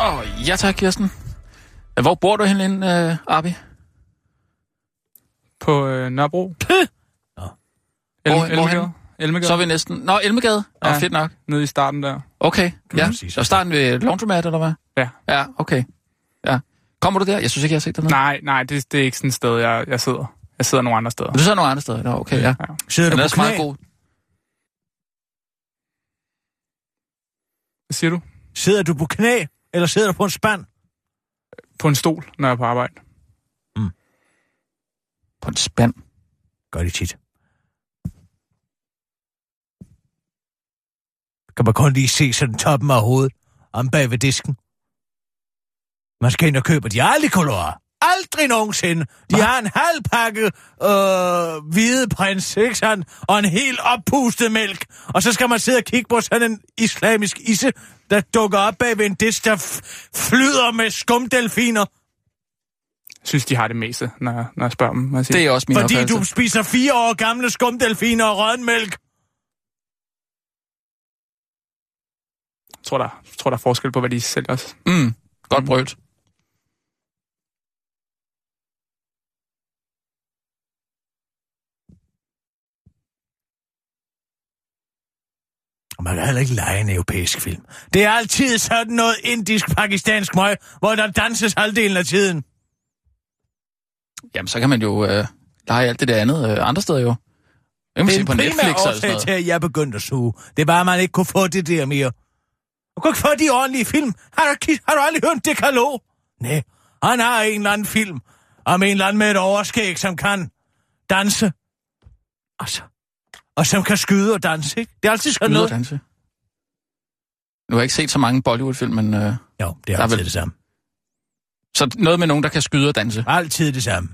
Åh, oh, Ja tak, Kirsten. Hvor bor du henne, øh, Arbi? På øh, Nørrebro. Hvor- hvorhenne? Elmegade. Så er vi næsten... Nå, Elmegade. Ja. Ja. Nå, fedt nok. Nede i starten der. Okay, ja. så. Starten ved Laundromat, eller hvad? Ja. Ja, okay. Ja. Kommer du der? Jeg synes ikke, jeg har set dig noget. Nej, nej, det, det er ikke sådan et sted, jeg, jeg sidder. Jeg sidder nogle andre steder. Du sidder nogle andre steder. Nå, okay, ja. Sidder Den du er på også meget knæ? god. Hvad siger du? Sidder du på knæ, eller sidder du på en spand? På en stol, når jeg er på arbejde. På en spand. Gør de tit. Kan man kun lige se sådan toppen af hovedet, om bag ved disken. Man skal ind og købe de aldrig Aldrig nogensinde. De har en halv pakke øh, hvide prins, ikke sandt? Og en helt oppustet mælk. Og så skal man sidde og kigge på sådan en islamisk isse, der dukker op bag ved en disk, der f- flyder med skumdelfiner. Jeg synes, de har det meste, når, jeg- når jeg spørger dem. Hvad jeg siger. Det er også min Fordi opfattelse. du spiser fire år gamle skumdelfiner og rød mælk. Jeg tror, der, jeg tror, der er forskel på, hvad de sælger også. Mm, godt brølt. Og man kan heller ikke lege en europæisk film. Det er altid sådan noget indisk-pakistansk møg, hvor der danses halvdelen af tiden. Jamen, så kan man jo øh, lege alt det der andet øh, andre steder jo. Jeg kan Det se er på en Netflix primær årsag noget. til, at jeg begyndte at suge. Det var, at man ikke kunne få det der mere. Du kunne ikke få de ordentlige film. Har du, har du aldrig hørt en dekalog? Nej, han har en eller anden film om en eller anden med et overskæg, som kan danse. Og, så, og som kan skyde og danse, ikke? Det er altid sådan Skyde og noget. danse. Nu har jeg ikke set så mange Bollywood-film, men... Øh, Jo, det Der er er altid vel- det samme. så noget med nogen, der kan skyde og danse. Altid det samme.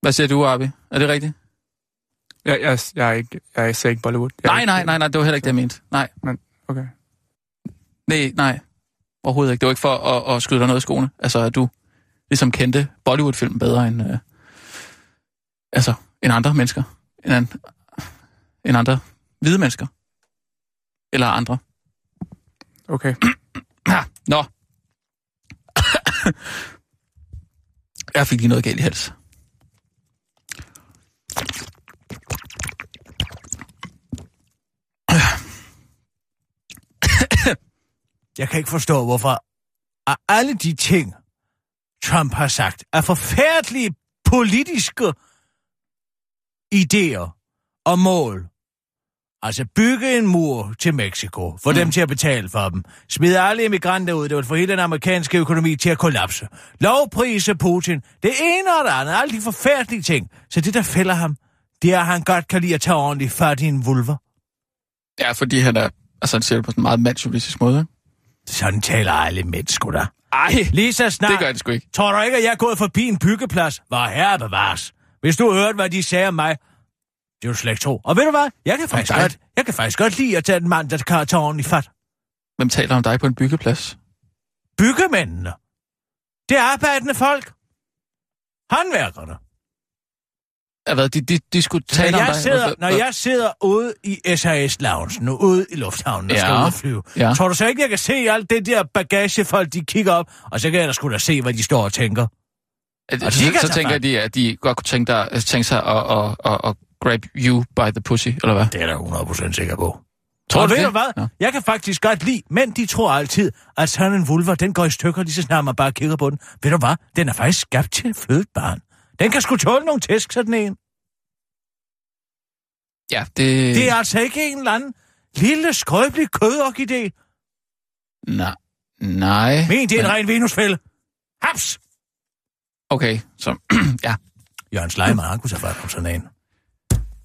Hvad siger du, Arbi? Er det rigtigt? Jeg, jeg, jeg, er ikke, jeg ser ikke Bollywood. Jeg Nej, ikke- nej, nej, nej, det var heller ikke det, jeg mente. Nej, Okay. Nej, nej. Overhovedet ikke. Det var ikke for at, at skyde dig noget i skoene. Altså, at du ligesom kendte Bollywood-film bedre end, øh, altså, end andre mennesker. End, an, end andre hvide mennesker. Eller andre. Okay. Ja, nå. jeg fik lige noget galt i hals. Jeg kan ikke forstå, hvorfor af alle de ting, Trump har sagt, er forfærdelige politiske idéer og mål. Altså bygge en mur til Mexico, få mm. dem til at betale for dem, smide alle immigranter ud, det vil få hele den amerikanske økonomi til at kollapse. Lovprise Putin, det ene og det andet, alle de forfærdelige ting. Så det, der fælder ham, det er, at han godt kan lide at tage ordentligt fat i en vulva. Ja, fordi han er, altså han siger det på sådan en meget mandsjournalistisk måde. ikke? Sådan taler alle mennesker der. Ej, Lige så snart... det gør det sgu ikke. Tror du ikke, at jeg er gået forbi en byggeplads? Hvor herre bevares. Hvis du hørte, hvad de sagde om mig, det er du slet tro. Og ved du hvad? Jeg kan faktisk, godt, jeg kan faktisk godt lide at tage en mand, der kan tage ordentligt fat. Hvem taler om dig på en byggeplads? Byggemændene. Det er arbejdende folk. Håndværkerne. Hvad, de, de, de skulle tale Når om jeg, dig? sidder, når jeg sidder ude i SAS-loungen, ude i lufthavnen og skal Ja. ud og flyve, Ja. tror du så ikke, jeg kan se alt det der bagagefolk, de kigger op, og så kan jeg da sgu da se, hvad de står og tænker. At, Og så, de så tage tænker de, at de godt kunne tænke, altså, tænke sig at, at, at, at grab you by the pussy, eller hvad? Det er da 100% sikker på. Tror og du ved det? du hvad? Ja. Jeg kan faktisk godt lide, men de tror altid, at sådan en vulva, den går i stykker lige så snart man bare kigger på den. Ved du hvad? Den er faktisk skabt til et barn. Den kan sgu tåle nogle tæsk, sådan en. Ja, det... Det er altså ikke en eller anden lille, skrøbelig kødorkidé. Nej. Nej. Men det er en men- ren venusfælde. Haps! Okay, så... ja. Jørgen Sleiman, han kunne tage fat om sådan en.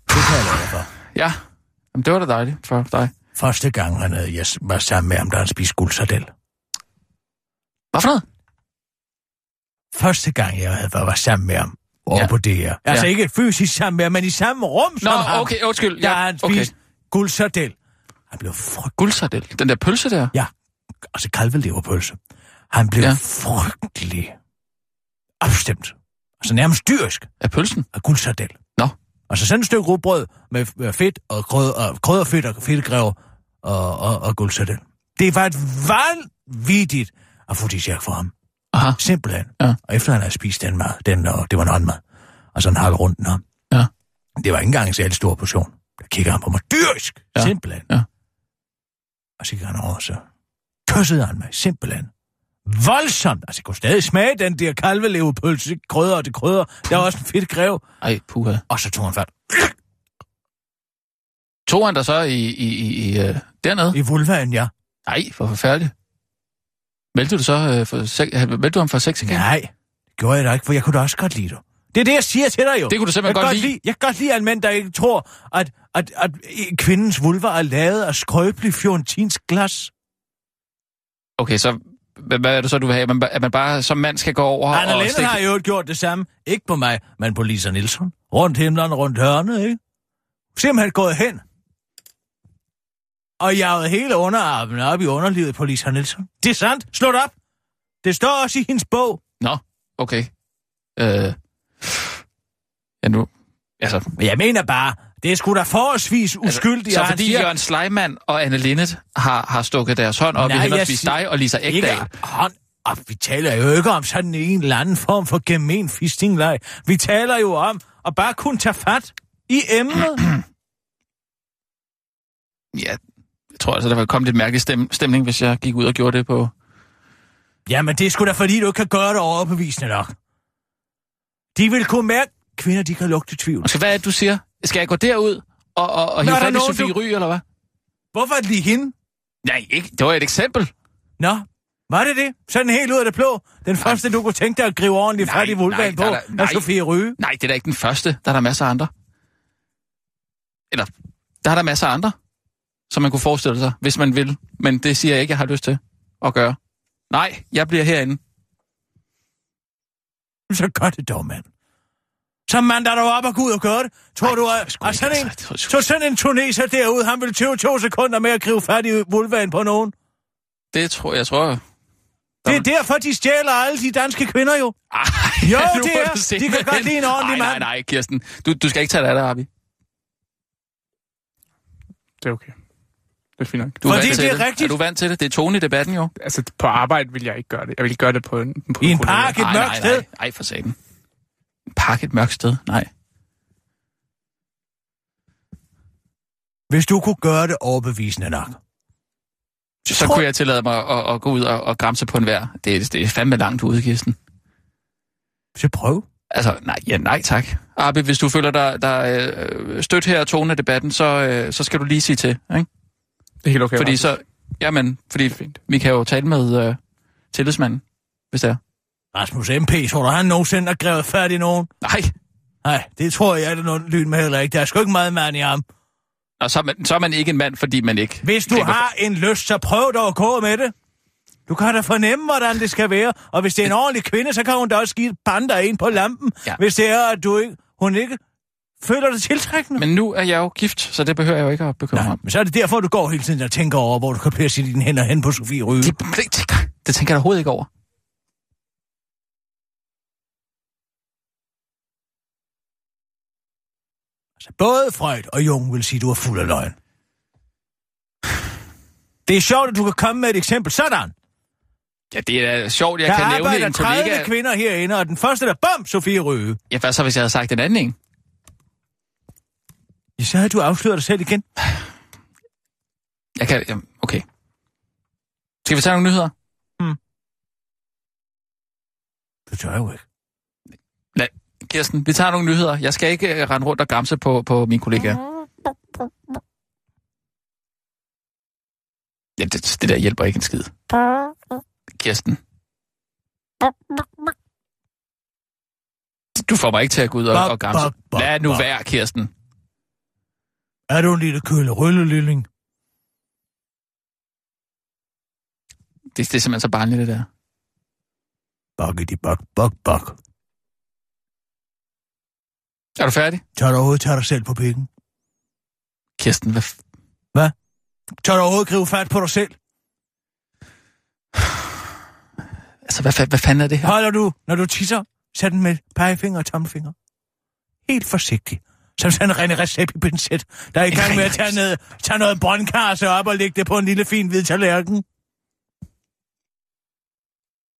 Det kan jeg dig for. Ja. Jamen, det var da dejligt for dig. Første gang, han havde, jeg var sammen med ham, da han spiste guldsardel. Hvad for noget? Første gang, jeg havde var, var sammen med ham over Ja. på det her. Altså Ja. ikke fysisk sammen med ham, men i samme rum Nå, som ham. okay, undskyld. Ja, han okay. spiste guldsardel. Han blev frygtelig Guldsardel. Den der pølse der. Ja, altså kalveleverpølse. Han blev Ja. frygtelig opstemt. Altså nærmest dyrisk Af pølsen. af guldsardel. Nå. Altså sådan et stykke rugbrød med, fedt og krød og krydderfedt og fedtegræver og, og, og guldsardel. Det var et vanvittigt afrodisiak for ham. Aha. Simpelthen. Ja. Og efter han havde spist den mad, den, og det var en åndmad, og sådan hakket rundt den om. Ja. Det var ikke engang en særlig stor portion. Der kigger han på mig dyrisk. Ja. Simpelthen. Ja. Og så gik han over, så kyssede han mig. Simpelthen. Voldsomt. Altså, jeg kunne stadig smage den der kalvelevepølse. Krydder og det krydder. Der var også en fedt grev. Ej, puha. Og så tog han fat Tog han der så i, i, i, i uh, dernede? i vulvaen, ja. Nej, for forfærdeligt. Meldte du så uh, for sex, meldte du ham for sex igen? Nej, det gjorde jeg da ikke, for jeg kunne da også godt lide det. Det er det, jeg siger til dig jo. Det kunne du simpelthen jeg godt kan lide. Jeg kan godt lide en mænd, der ikke tror, at, at, at kvindens vulva er lavet af skrøbelig fjortinsk glas. Okay, så hvad, hvad er det så, du vil have? At man, at man bare som mand skal gå over Anna og Lennon stikke... har jo gjort det samme. Ikke på mig, men på Lisa Nielsen. Rundt himlen, rundt hørnet, ikke? Simpelthen gået hen. Og jaget hele underarmen op i underlivet på Lisa Nielsen. Det er sandt. Slå det op. Det står også i hendes bog. Nå, okay. Øh... Ja, nu... Altså, jeg mener bare, det er sgu da forholdsvis uskyldigt. altså, så fordi siger- Jørgen Sleiman og Anne Linnet har, har stukket deres hånd op Nej, i henholdsvis siger- dig og Lisa Ekdal. Ikke hånd op. Vi taler jo ikke om sådan en eller anden form for gemen fistingleg. Vi taler jo om at bare kunne tage fat i emnet. Ja, tror altså, der var kommet lidt mærkelig stem, stemning, hvis jeg gik ud og gjorde det på... Jamen, det er sgu da fordi, du ikke kan gøre det overbevisende nok. De vil kunne mærke, kvinder, de kan lugte tvivl. Altså, hvad er det, du siger? Skal jeg gå derud og, og, og hive fat i Sofie du- Ry, eller hvad? Hvorfor er lige hende? Nej, ikke. Det var et eksempel. Nå, var det det? Sådan helt ud af det blå. Den første, du kunne tænke dig at gribe ordentligt Nej, fat i vulvaen på, nej, der er nej. Sofie Ryge. Nej, det er da ikke den første. Der er der masser af andre. Eller, der er der masser af andre, som man kunne forestille sig, hvis man vil. Men det siger jeg ikke, jeg har lyst til at gøre. Nej, jeg bliver herinde. Så gør det dog, mand. Så mand, der er op og gå ud og gøre det. Tror Ej, du, at, at sådan en, altså. Så sådan en tuneser derude, han vil 20 to sekunder med at gribe fat i vulvaen på nogen? Det tror jeg, tror jeg. Det er derfor, de stjæler alle de danske kvinder jo. Ej, Jo, det er. De kan godt lide en ordentlig nej, mand. Nej, nej, Kirsten. Du, du skal ikke tage det af dig, Abi. Det er okay. Det er fint nok. Du er Fordi vant til det er rigtigt. Er du vant til det? Det er tone i debatten, jo. Altså, på arbejde vil jeg ikke gøre det. Jeg vil gøre det på en... På I en kollega. park, et mørkt sted. Nej, nej, for satan. Park et mørkt sted? Nej. Hvis du kunne gøre det overbevisende nok. Så Tror- kunne jeg tillade mig at, at gå ud og, og græmse på en vær. Det, er- det er fandme langt ude, Kirsten. Så prøv. Altså, nej, ja, nej tak. Arbe, hvis du føler dig der, øh, stødt her og tone af debatten, så, øh, så skal du lige sige til, ikke? Det er helt okay. Fordi Rasmus. så, jamen, fordi Fint. vi kan jo tale med øh, tillidsmanden, hvis det er. Rasmus MP, tror du, han nogensinde har grebet fat i nogen? Nej, Nej, det tror jeg, der er nogen lyn med heller ikke. Der er sgu ikke meget mand i ham. og så er, man, så er man ikke en mand, fordi man ikke... Hvis du har en lyst, så prøv dog at gå med det. Du kan da fornemme, hvordan det skal være. Og hvis det er en ordentlig kvinde, så kan hun da også give et panda ind på lampen. Ja. Hvis det er, at du ikke, hun ikke føler det tiltrækkende. Men nu er jeg jo gift, så det behøver jeg jo ikke at bekymre mig om. men så er det derfor, du går hele tiden og tænker over, hvor du kan placere dine hænder hen på Sofie Ryge. Det, det, tænker, det tænker jeg overhovedet ikke over. Altså, både Freud og Jung vil sige, at du er fuld af løgn. Det er sjovt, at du kan komme med et eksempel. Sådan. Ja, det er sjovt, jeg der kan nævne arbejder en 30 kollega... kvinder herinde, og den første der, bum, Sofie Røge. Ja, hvad så, hvis jeg havde sagt en anden en? Ja, så havde du afsløret dig selv igen. Jeg kan... jamen, Okay. Skal vi tage nogle nyheder? Det tør jeg jo ikke. Lad, Kirsten, vi tager nogle nyheder. Jeg skal ikke øh, rende rundt og gramse på, på mine kollegaer. Ja, det, det der hjælper ikke en skid. Kirsten. Du får mig ikke til at gå ud og, og bok, Lad nu være, Kirsten. Er du en lille køle røllelilling? Det, det er simpelthen så barnligt, det der. Bakke bok, bok, bok. Er du færdig? Tør du overhovedet tage dig selv på pikken? Kirsten, hvad, f- Tør du overhovedet gribe fat på dig selv? altså, hvad, fa- hvad fanden er det her? Holder du, når du tisser, sæt den med pegefinger og tommelfinger. Helt forsigtigt. Som sådan en René Recept i pincet, der er i gang med at tage, ned, tage noget brøndkarse op og lægge det på en lille fin hvid tallerken.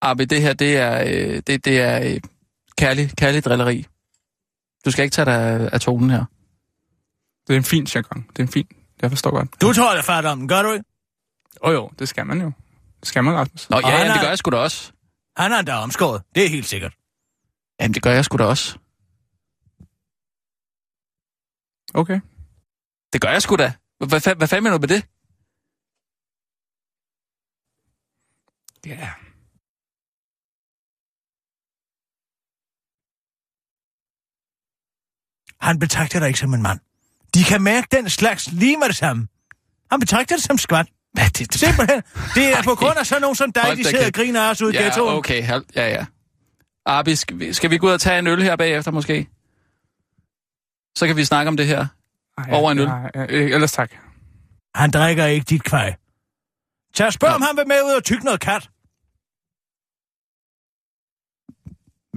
Arbe, det her, det er, øh, det, det er øh, kærlig, kærlig drilleri. Du skal ikke tage dig af, tonen her. Det er en fin jargon. Det er en fin. Jeg forstår godt. Du tror det fat om den, gør du ikke? Åh oh, jo, det skal man jo. Det skal man, Rasmus. Nå, Og ja, han ja, det gør jeg sgu da også. Han er da omskåret. Det er helt sikkert. Jamen, det gør jeg sgu da også. Okay. Det gør jeg sgu da. Hvad, hvad, hvad fanden mener du med det? Ja. Yeah. Han betragter dig ikke som en mand. De kan mærke den slags lige med det samme. Han betragter det som skvat. Hvad, det, Simpelthen. Det er på grund af sådan nogen som dig, Hold de sidder og griner os ude i ja, ghettoen. okay. Ja, ja. Arbi, skal vi, skal vi gå ud og tage en øl her bagefter, måske? Så kan vi snakke om det her. Ej, Over en øl. Ja, ja, øh, ellers tak. Han drikker ikke dit kvaj. Tag og spørg, om han vil med ud og tykke noget kat.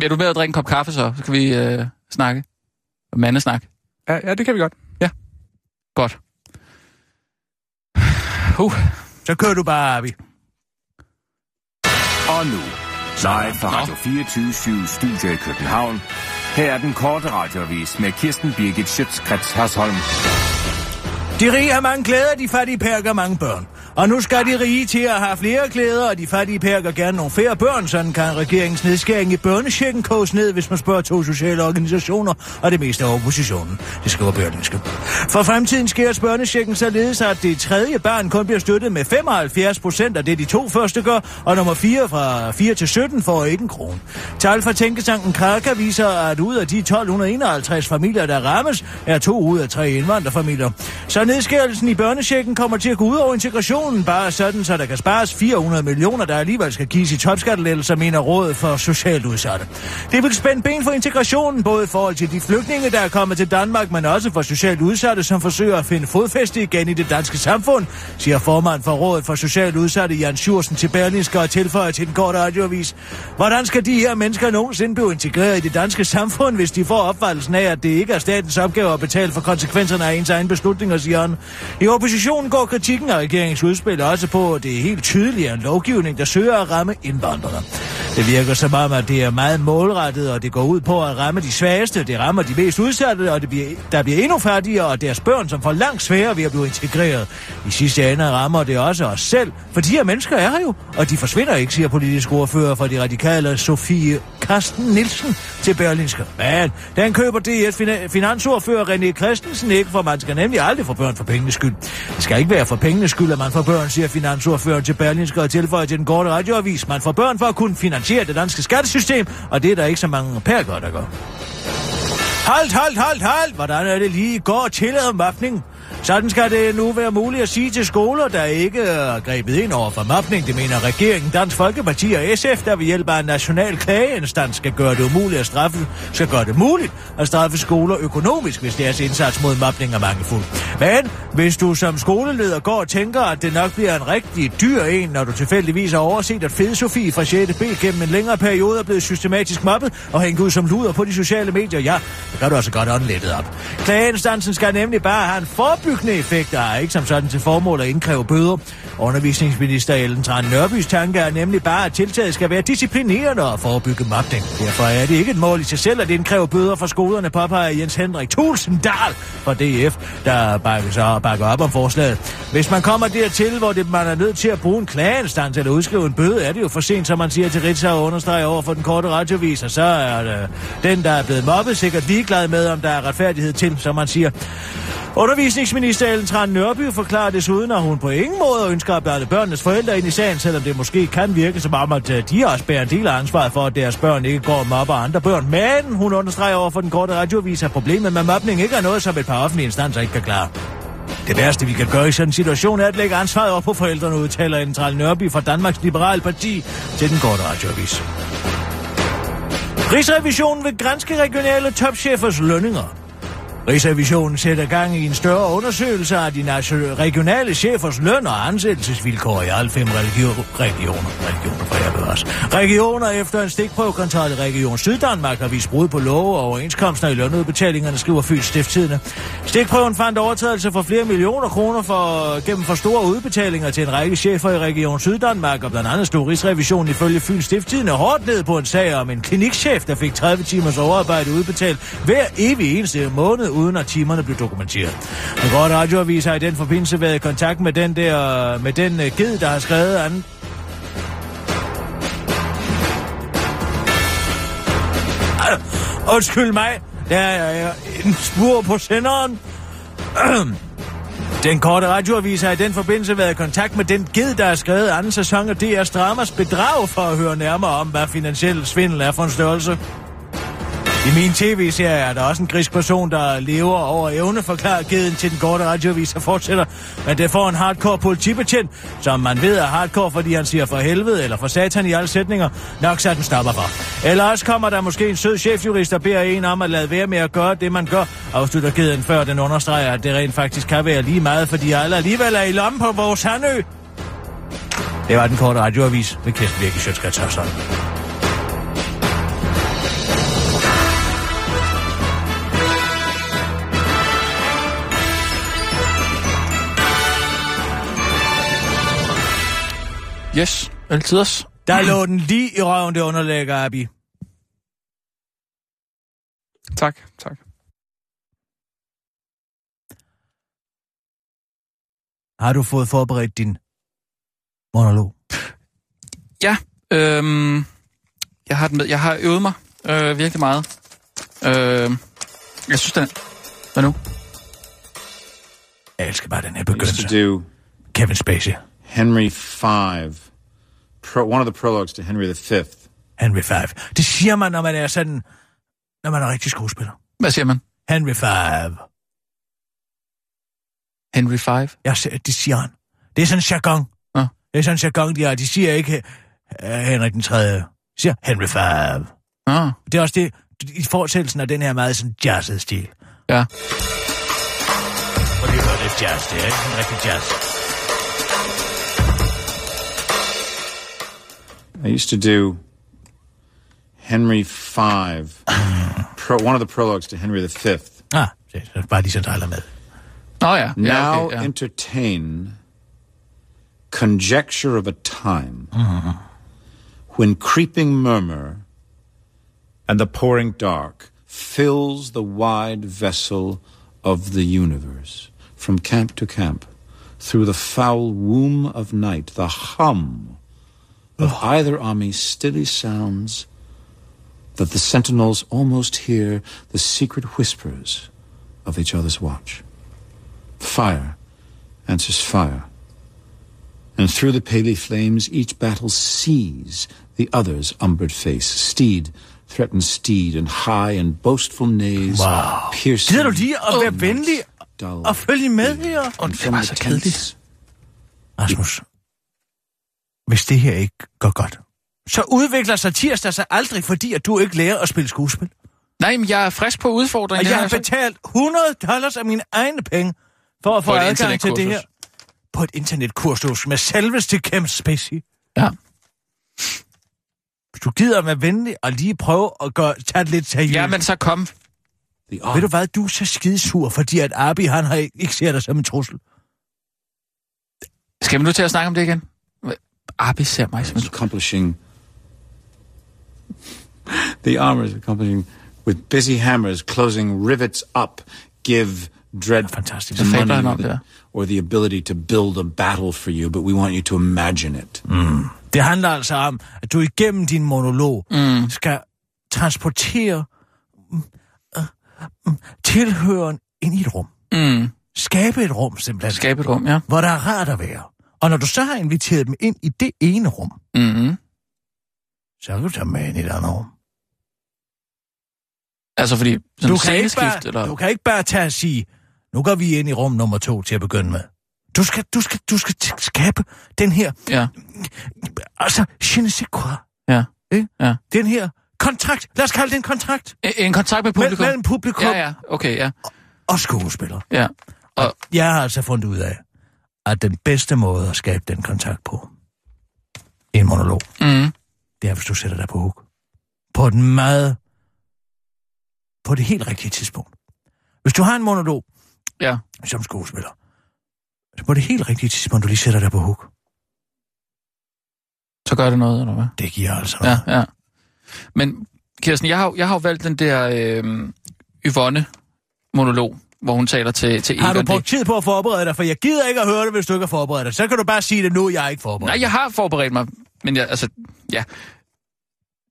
Vil du med at drikke en kop kaffe, så? Så kan vi øh, snakke. Mandesnak. Ja, ja, det kan vi godt. Godt. Uh. Så kører du bare, Abi. Og nu, live fra. Radio 24 Studio i København. Her er den korte radiovis med Kirsten Birgit Schøtzgrads Hasholm. De rige har mange glæder, de fattige perker mange børn. Og nu skal de rige til at have flere klæder, og de fattige perker gerne nogle flere børn. Sådan kan regeringens nedskæring i børnechecken koges ned, hvis man spørger to sociale organisationer og det meste af oppositionen. Det skriver Børnenske. For fremtiden skæres børnechecken således, at det tredje barn kun bliver støttet med 75 procent af det, de to første gør, og nummer 4 fra 4 til 17 får ikke en krone. Tal fra Tænketanken Kraka viser, at ud af de 1251 familier, der rammes, er to ud af tre indvandrerfamilier. Så nedskærelsen i børnechecken kommer til at gå ud over integration inflationen bare sådan, så der kan spares 400 millioner, der alligevel skal gives i topskattelettelser, mener rådet for socialt udsatte. Det vil spænde ben for integrationen, både i forhold til de flygtninge, der er kommet til Danmark, men også for socialt udsatte, som forsøger at finde fodfæste igen i det danske samfund, siger formand for rådet for socialt udsatte Jan Sjursen til Berlingske og tilføjer til den korte radioavis. Hvordan skal de her mennesker nogensinde blive integreret i det danske samfund, hvis de får opfattelsen af, at det ikke er statens opgave at betale for konsekvenserne af ens egen beslutninger, siger han. I oppositionen går kritikken af regeringens udspil også på, at det er helt tydeligt en lovgivning, der søger at ramme indvandrere. Det virker som om, at det er meget målrettet, og det går ud på at ramme de svageste, det rammer de mest udsatte, og det bliver, der bliver endnu fattigere, og deres børn, som får langt sværere ved at blive integreret. I sidste ende rammer det også os selv, for de her mennesker er her jo, og de forsvinder ikke, siger politisk ordfører for de radikale Sofie Karsten Nielsen til Berlinske. Men den køber DF fina- finansordfører René Christensen ikke, for man skal nemlig aldrig få børn for pengenes skyld. Det skal ikke være for pengenes skyld, at man får børn, siger finansordføreren til Berlinske og tilføjer til den korte radioavis. Man får børn for at kunne finansiere det danske skattesystem, og det er der ikke så mange perker, der gør. Halt, halt, halt, halt! Hvordan er det lige i går om mobning? Sådan skal det nu være muligt at sige til skoler, der ikke er grebet ind over for mobning. Det mener regeringen, Dansk Folkeparti og SF, der ved hjælp af en national klageinstans skal gøre det umuligt at straffe, skal gøre det muligt at straffe skoler økonomisk, hvis deres indsats mod mobning er mangelfuld. Men hvis du som skoleleder går og tænker, at det nok bliver en rigtig dyr en, når du tilfældigvis har overset, at Fede Sofie fra 6. B gennem en længere periode er blevet systematisk mobbet og hængt ud som luder på de sociale medier, ja, så gør du altså godt åndelettet op. Klageinstansen skal nemlig bare have en forebyggende effekt, er ikke som sådan til formål at indkræve bøder. Undervisningsminister Ellen Tran Nørbys tanke er nemlig bare, at tiltaget skal være disciplinerende og forebygge mobning. Derfor er det ikke et mål i sig selv at indkræve bøder fra skolerne, påpeger Jens Henrik Tulsendal fra DF, der bakker, så bakker op om forslaget. Hvis man kommer dertil, hvor det, man er nødt til at bruge en klageinstans eller udskrive en bøde, er det jo for sent, som man siger til Ritzau og understreger over for den korte radiovis, og så er det, den, der er blevet mobbet, sikkert ligeglad med, om der er retfærdighed til, som man siger. Undervisningsminister Ellen Tran Nørby forklarer desuden, at hun på ingen måde ønsker at blande børnenes forældre ind i sagen, selvom det måske kan virke som om, at øh, de også bærer en del af ansvaret for, at deres børn ikke går og mobber andre børn. Men hun understreger over for den korte radioavis, at problemet med mobning ikke er noget, som et par offentlige instanser ikke kan klare. Det værste, vi kan gøre i sådan en situation, er at lægge ansvaret op på forældrene, udtaler Ellen Tran Nørby fra Danmarks Liberale Parti til den korte radioavis. Rigsrevisionen vil grænske regionale topchefers lønninger. Rigsrevisionen sætter gang i en større undersøgelse af de regionale chefers løn og ansættelsesvilkår i alle fem regioner. Regioner, regioner for jeg bevares. Regioner efter en stikprøvekontrol i Region Syddanmark har vist brud på love og overenskomster i lønudbetalingerne, skriver Fyns Stifttidene. Stikprøven fandt overtrædelse for flere millioner kroner for, gennem for store udbetalinger til en række chefer i Region Syddanmark, og blandt andet stod Rigsrevisionen ifølge Fyns Stifttidene hårdt ned på en sag om en klinikchef, der fik 30 timers overarbejde udbetalt hver evig eneste måned uden at timerne blev dokumenteret. En godt radioavis har i den forbindelse været i kontakt med den der, med den øh, ged, der har skrevet an, Undskyld mig, der er øh, en spur på senderen. Den korte radioavis har i den forbindelse været i kontakt med den ged, der har skrevet anden sæson af DR's Dramas bedrag for at høre nærmere om, hvad finansiel svindel er for en størrelse. I min tv-serie er der også en grisk person, der lever over evne, forklarer geden til den korte radioavis og fortsætter. Men det får en hardcore politibetjent, som man ved er hardcore, fordi han siger for helvede eller for satan i alle sætninger, nok så den stopper for. Eller også kommer der måske en sød chefjurist, der beder en om at lade være med at gøre det, man gør, afslutter geden før den understreger, at det rent faktisk kan være lige meget, fordi alle alligevel er i lommen på vores handø. Det var den korte radioavis med Kirsten Birke Sjøtskrets Yes, altid os. Der lå den lige i røven, det underlæg, Abi. Tak, tak. Har du fået forberedt din monolog? Ja, øhm, jeg har den med. Jeg har øvet mig øh, virkelig meget. Øh, jeg synes, den. Hvad nu? Jeg elsker bare den her begyndelse. Kevin Spacey. Henry V, pro, one of the prologues to Henry V. Henry V. Det siger man, når man er sådan... Når man er rigtig skuespiller. Hvad siger man? Henry V. Henry V? Ser, det siger han. Det er sådan en jargon. Nå. Det er sådan en jargon, de har. De siger ikke uh, Henrik den 3. De siger Henry V. Ah, Det er også det, i fortsættelsen af den her meget sådan jazzede stil. ja. Og det er lidt jazz, det er ikke? Rigtig jazz. I used to do Henry V, pro, one of the prologues to Henry V. Ah, det er bare lige så dejligt med. Nå ja. ja Now okay, ja. entertain conjecture of a time when creeping murmur and the pouring dark fills the wide vessel of the universe from camp to camp through the foul womb of night the hum of either army stilly sounds that the sentinels almost hear the secret whispers of each other's watch Fire answers fire. And through the paly flames, each battle sees the other's umbered face. Steed threatens steed, and high and boastful neighs Wow. piercing Gider du lige at være venlig og følge med her? Og det er var så kedeligt. Rasmus, hvis det her ikke går godt, så udvikler sig tirsdag sig aldrig, fordi at du ikke lærer at spille skuespil. Nej, men jeg er frisk på udfordringen. Og jeg har har så- betalt 100 dollars af mine egne penge for at få adgang til det her. På et internetkursus med selveste Kemp Spacey. Ja. Hvis du gider være venlig og lige prøve at gøre, tage det lidt seriøst. ja, men så kom. Ved du hvad, du er så skidesur, fordi at Abi, han har ikke, ikke ser dig som en trussel. Skal vi nu til at snakke om det igen? Arbi ser mig som en... accomplishing the armor is accomplishing with busy hammers closing rivets up give dread Fantastisk. the money han or om the, det. or the ability to build a battle for you, but we want you to imagine it. Det handler altså om, at du igennem din monolog mm. skal transportere mm, øh, mm, tilhøren ind i et rum. Mm, Skabe et rum simpelthen, skabe et rum, ja. hvor der er rart at være. Og når du så har inviteret dem ind i det ene rum, Mm-hmm. så kan du tage med ind i et andet rum. Altså fordi, Du kan, ikke bare, eller... du kan ikke bare tage og sige, nu går vi ind i rum nummer to til at begynde med. Du skal, du skal, du skal skabe den her, Ja, altså, je ne sais quoi, ja. ikke? Ja. den her kontrakt. Lad os kalde det en kontrakt En- En kontakt med publikum? mellem publikum Ja, ja, okay, ja. og skuespiller. Ja. Og jeg har altså fundet ud af, at den bedste måde at skabe den kontakt på, en monolog, Mm. det er, hvis du sætter dig på hook. På den meget... På det helt rigtige tidspunkt. Hvis du har en monolog Ja. som skuespiller, så på det helt rigtige tidspunkt, du lige sætter dig på hook, Så gør det noget, eller hvad? det giver altså Ja, noget. ja. Men Kirsten, jeg har, jeg har valgt den der øh, Yvonne-monolog, hvor hun taler til, til Har du Egon. brugt tid på at forberede dig? For jeg gider ikke at høre det, hvis du ikke har forberedt dig. Så kan du bare sige det nu, jeg er ikke forberedt. Nej, jeg har forberedt mig, men jeg, altså, ja.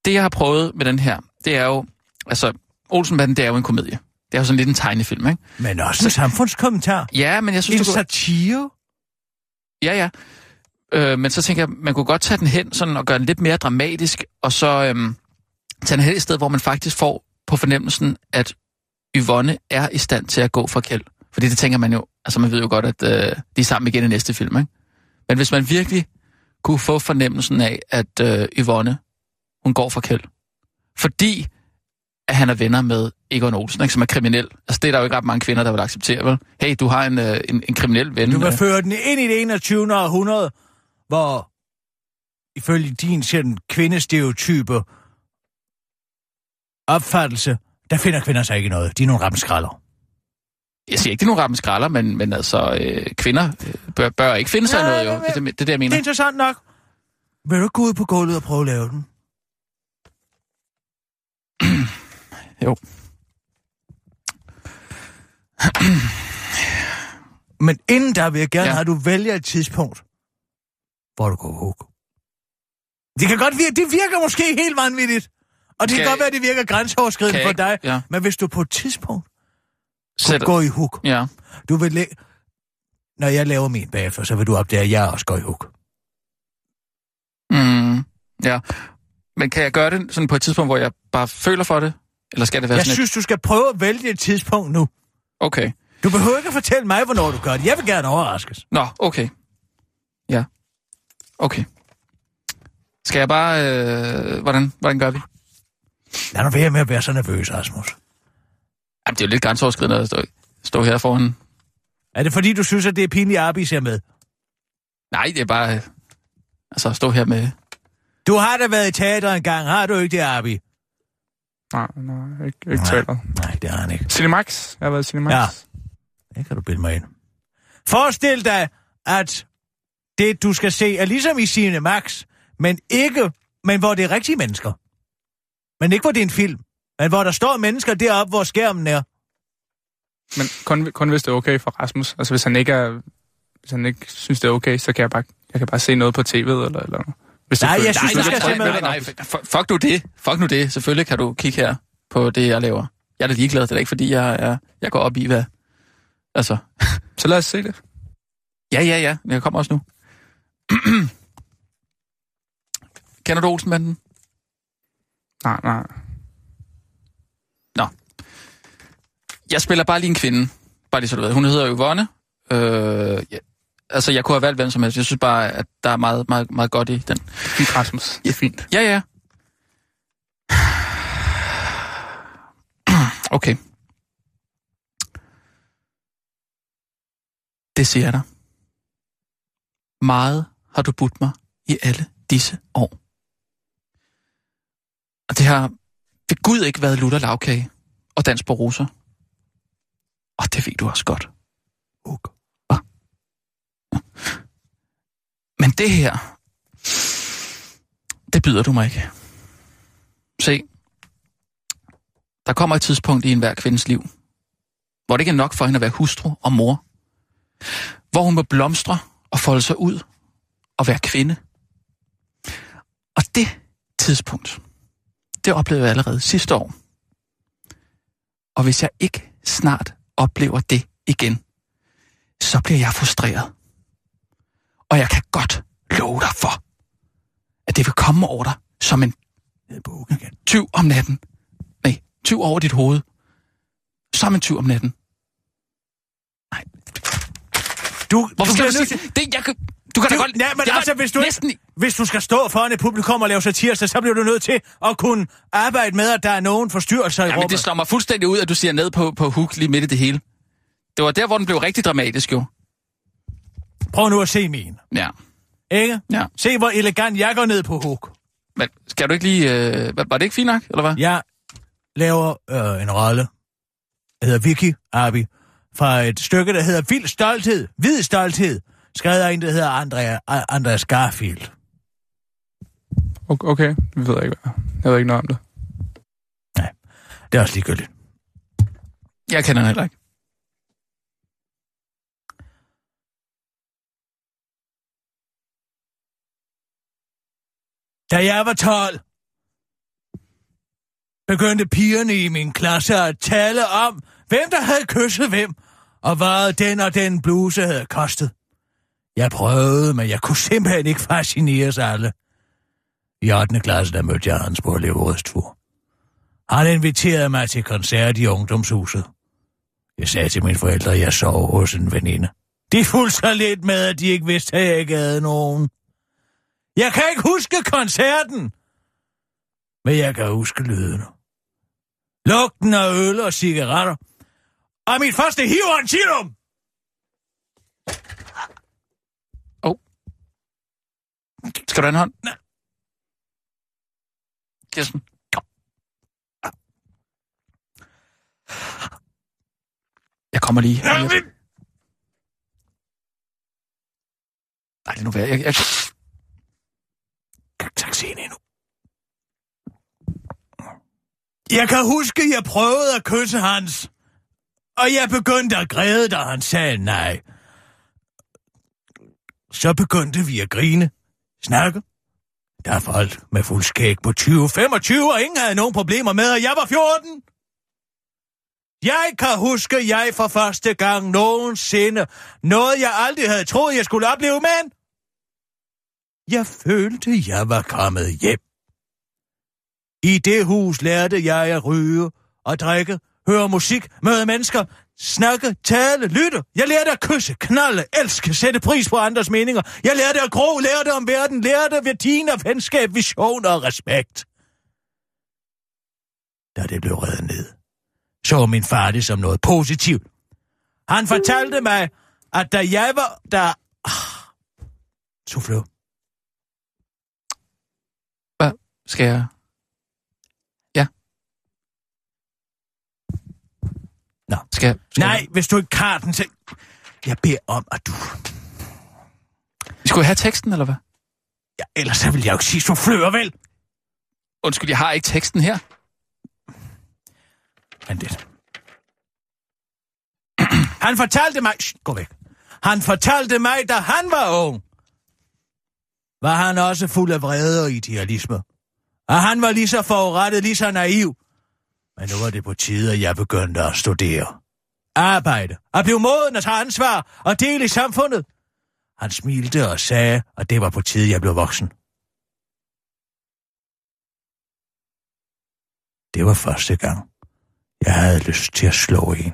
Det, jeg har prøvet med den her, det er jo, altså, Olsenbanden, det er jo en komedie. Det er jo sådan lidt en tegnefilm, ikke? Men også en samfundskommentar. Ja, men jeg synes, En det kunne... satire. Ja, ja. Øh, men så tænker jeg, man kunne godt tage den hen sådan, og gøre den lidt mere dramatisk, og så øhm, tage den hen et sted, hvor man faktisk får på fornemmelsen, at Yvonne er i stand til at gå fra Kjeld. Fordi det tænker man jo, altså man ved jo godt, at øh, de er sammen igen i næste film, ikke? Men hvis man virkelig kunne få fornemmelsen af, at øh, Yvonne, hun går fra Kjeld, fordi at han er venner med Egon Olsen, ikke, som er kriminel. Altså det er der jo ikke ret mange kvinder, der vil acceptere, vel? Hey, du har en, øh, en, en kriminel ven. Du vil øh. føre den ind i det 21. århundrede, hvor ifølge din sådan kvindestereotype opfattelse, der finder kvinder sig ikke noget. De er nogle rammeskralder. Jeg siger ikke, det er nogen rappen skralder, men, men altså, øh, kvinder øh, bør, bør ikke finde sig Ja, noget, jo. men- Det, er det, det det, jeg Det er mener. interessant nok. Vil du gå ud på gulvet og prøve at lave den? Jo. Men inden der vil jeg gerne Ja. have, at du vælger et tidspunkt, hvor du går hook. Det kan godt virke, det virker måske helt vanvittigt. Og det kan jeg- godt være, at det virker grænseoverskridende for jeg dig. ja. Men hvis du på et tidspunkt Sæt, går i hook, ja. du vil læ- når jeg laver min bagefter, så vil du opdage, at jeg også går i hook. Mm, ja. Men kan jeg gøre det sådan på et tidspunkt, hvor jeg bare føler for det? Eller skal det være Jeg sådan synes, du skal prøve at vælge et tidspunkt nu. et... Okay. Du behøver ikke at fortælle mig, hvornår du gør det. Jeg vil gerne overraskes. Nå, okay. Ja. Okay. Skal jeg bare... Øh, hvordan, hvordan gør vi? Lad nu være med at være så nervøs, Rasmus. Jamen, det er jo lidt grænseoverskridende at stå, stå her foran... Er det fordi, du synes, at det er pinligt, at Arbis er med? Nej, det er bare... Øh, altså, at stå her med... Du har da været i teater engang, har du ikke det, Arbi? Nej, nej, ikke, ikke Nej. teater. Nej, det har han ikke. Cinemax. Jeg har været i Cinemax. Ja. Det kan du bilde mig ind. Forestil dig, at det, du skal se, er ligesom i Cine Max, men ikke, men hvor det er rigtige mennesker. Men ikke hvor det er en film, men hvor der står mennesker deroppe, hvor skærmen er. Men kun, kun hvis det er okay for Rasmus. Altså hvis han ikke er, hvis han ikke synes, det er okay, så kan jeg bare, jeg kan bare se noget på tv'et eller eller noget. Hvis Nej, jeg synes, hvis du det skal er simpelthen- nej, nej, fuck nu det. Fuck nu det. Selvfølgelig kan du kigge her på det, jeg laver. Jeg er da ligeglad. Det er da ikke, fordi jeg, jeg, jeg går op i, hvad... Altså, Så lad os se det. ja, ja, ja. Jeg kommer også nu. Kender du Olsenbanden? Nej, nej. Jeg spiller bare lige en kvinde. Bare lige så du ved. Hun hedder Yvonne. Øh, ja. Altså, jeg kunne have valgt hvem som helst. Jeg synes bare, at der er meget, meget, meget godt i den. Fint, Rasmus. Det er fint. Ja, ja. Okay. Det siger jeg dig. Meget har du budt mig i alle disse år. Og det har ved Gud ikke været lutter lavkage og dans på roser. Og det ved du også godt. Hva? Ja. Men det her, det byder du mig ikke. Se, der kommer et tidspunkt i enhver kvindes liv, hvor det ikke er nok for hende at være hustru og mor. Hvor hun må blomstre og folde sig ud og være kvinde. Og det tidspunkt, det oplevede jeg allerede sidste år. Og hvis jeg ikke snart oplever det igen, så bliver jeg frustreret. Og jeg kan godt love dig for, at det vil komme over dig som en igen. tyv om natten. Nej, tyv over dit hoved. Som en tyv om natten. Nej. Du, Hvorfor skal du sige det? Jeg kan, du kan da Du, godt... ja, men jeg altså, hvis du, næsten... ikke, hvis du skal stå foran et publikum og lave satire, så bliver du nødt til at kunne arbejde med, at der er nogen forstyrrelser i rummet. det slår mig fuldstændig ud, at du siger ned på, på hook lige midt i det hele. Det var der, hvor den blev rigtig dramatisk, jo. Prøv nu at se min. Ja. Ikke? Ja. Se, hvor elegant jeg går ned på hook. Men skal du ikke lige... Øh, var det ikke fint nok, eller hvad? Jeg laver øh, en rolle, der hedder Vicky Abi, fra et stykke, der hedder Vild Stolthed, Hvid Stolthed, skrevet af en, der hedder Andrea, Andreas Garfield. Okay. Vi ved ikke. Jeg ved ikke noget om det. Det er også ligegyldigt. Jeg kender den heller ikke. Da jeg var 12, begyndte pigerne i min klasse at tale om, hvem der havde kysset hvem, og hvad den og den bluse havde kostet. Jeg prøvede, men jeg kunne simpelthen ikke fascineres alle. I 8. klasse, der mødte jeg hans på elevrådstur. Han inviterede mig til koncert i ungdomshuset. Jeg sagde til mine forældre, at jeg sov hos en veninde. De fulgte så lidt med, at de ikke vidste, at jeg ikke havde nogen. Jeg kan ikke huske koncerten, men jeg kan huske lydene. Lugten af øl og cigaretter. Og mit første hivantilum! Skal du have en hånd? Nej. Kirsten. Jeg kommer lige. Men... Nej, det er nu værd. Jeg, jeg... kan ikke se endnu. Jeg kan huske, jeg prøvede at kysse hans. Og jeg begyndte at græde, da han sagde nej. Så begyndte vi at grine, snakke. Der er folk med fuld skæg på 20-25, og ingen havde nogen problemer med, at jeg var 14. Jeg kan huske, jeg for første gang nogensinde, noget jeg aldrig havde troet, jeg skulle opleve, men jeg følte, jeg var kommet hjem. I det hus lærte jeg at ryge og drikke, høre musik, møde mennesker, snakke, tale, lytte. Jeg lærte at kysse, knalde, elske, sætte pris på andres meninger. Jeg lærte at gro, lærte om verden, lærte værdien af venskab, vision og respekt. Da det blev reddet ned, så min far det som noget positivt. Han fortalte mig, at da jeg var... Da... Ah, Souffleur. Hvad skal jeg... Nå. Skal, jeg- skal Nej, hvis du ikke har den til... Jeg beder om, at du... Jeg... Skulle jeg have teksten, eller hvad? Ja, ellers så vil jeg jo ikke sige souffleur, vel? Undskyld, jeg har ikke teksten her. Men det... Han fortalte mig... Shh, gå væk. Han fortalte mig, da han var ung. Var han også fuld af vrede og idealisme. Og han var lige så forurettet, lige så naiv. Men nu var det på tide, at jeg begyndte at studere. Arbejde. At blive moden og tage ansvar og dele i samfundet. Han smilte og sagde, at det var på tide, jeg blev voksen. Det var første gang, jeg havde lyst til at slå en,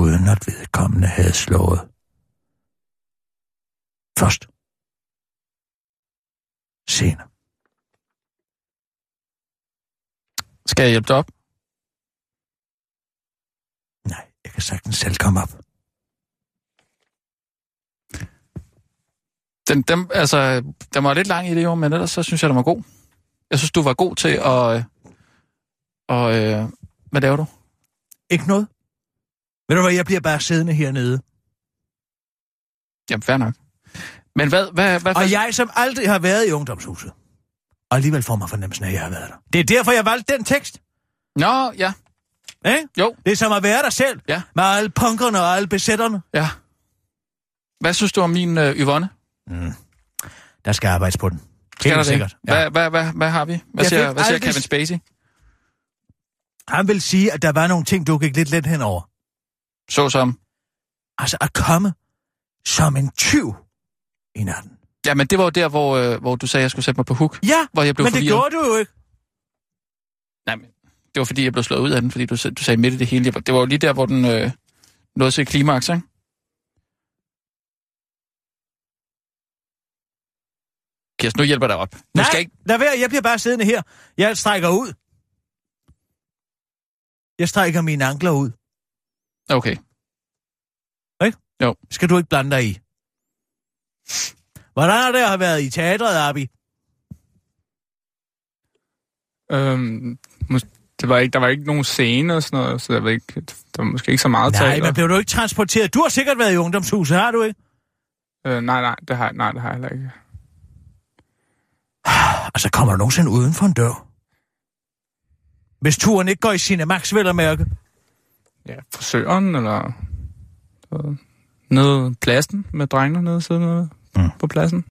uden at vedkommende havde slået. Først. Senere. Skal jeg hjælpe dig op? Nej, jeg kan sagtens selv komme op. Den, den, altså, den var lidt lang i det jo, men ellers så synes jeg, den var god. Jeg synes, du var god til at... øh, Og, øh, hvad laver du? Ikke noget? Ved du hvad, jeg bliver bare siddende hernede. Jamen, fair nok. Men hvad... hvad, hvad Og jeg, som aldrig har været i ungdomshuset, og alligevel får mig fornemmelsen af, at jeg har været der. Det er derfor, jeg valgte den tekst. Nå, ja. Ikke? Jo, Det er som at være der selv. Ja. Med alle punkerne og alle besætterne. ja. Hvad synes du om min øh, Yvonne? Der skal arbejdes på den. Skal Helt sikkert. det? Hvad, hvad, hvad, hvad har vi? Hvad Jeg siger, hvad siger Kevin Spacey? Han vil sige, at der var nogle ting, du gik lidt let henover. Så som... Altså at komme som en tyv i natten. Ja, men det var jo der, hvor, øh, hvor du sagde, at jeg skulle sætte mig på hook. Ja, Hvor jeg blev men det forvirret. gjorde du jo ikke. Nej, men det var fordi, jeg blev slået ud af den, fordi du, sag- du sagde midt i det hele. Det var jo lige der, hvor den øh, nåede til klimaks, ikke? Kirsten, nu hjælper jeg dig op. Nu Nej, skal ikke... lad være, jeg bliver bare siddende her. Jeg strækker ud. Jeg strækker mine ankler ud. Okay. Jo. Skal du ikke blande dig i? Hvordan har det at været i teatret, Abi? Øhm, mås- det var ikke, der var ikke nogen scene og sådan noget, så der var, ikke, der var måske ikke så meget Nej, teater. men blev du ikke transporteret? Du har sikkert været i ungdomshuset, har du ikke? Øh, nej, nej, det har, nej, det har jeg heller ikke. Altså, kommer du nogensinde uden for en dør? Hvis turen ikke går i Cinemax, at mærke. Ja, frisøren, eller øh, nede pladsen med drengene nede siden Mm. på pladsen.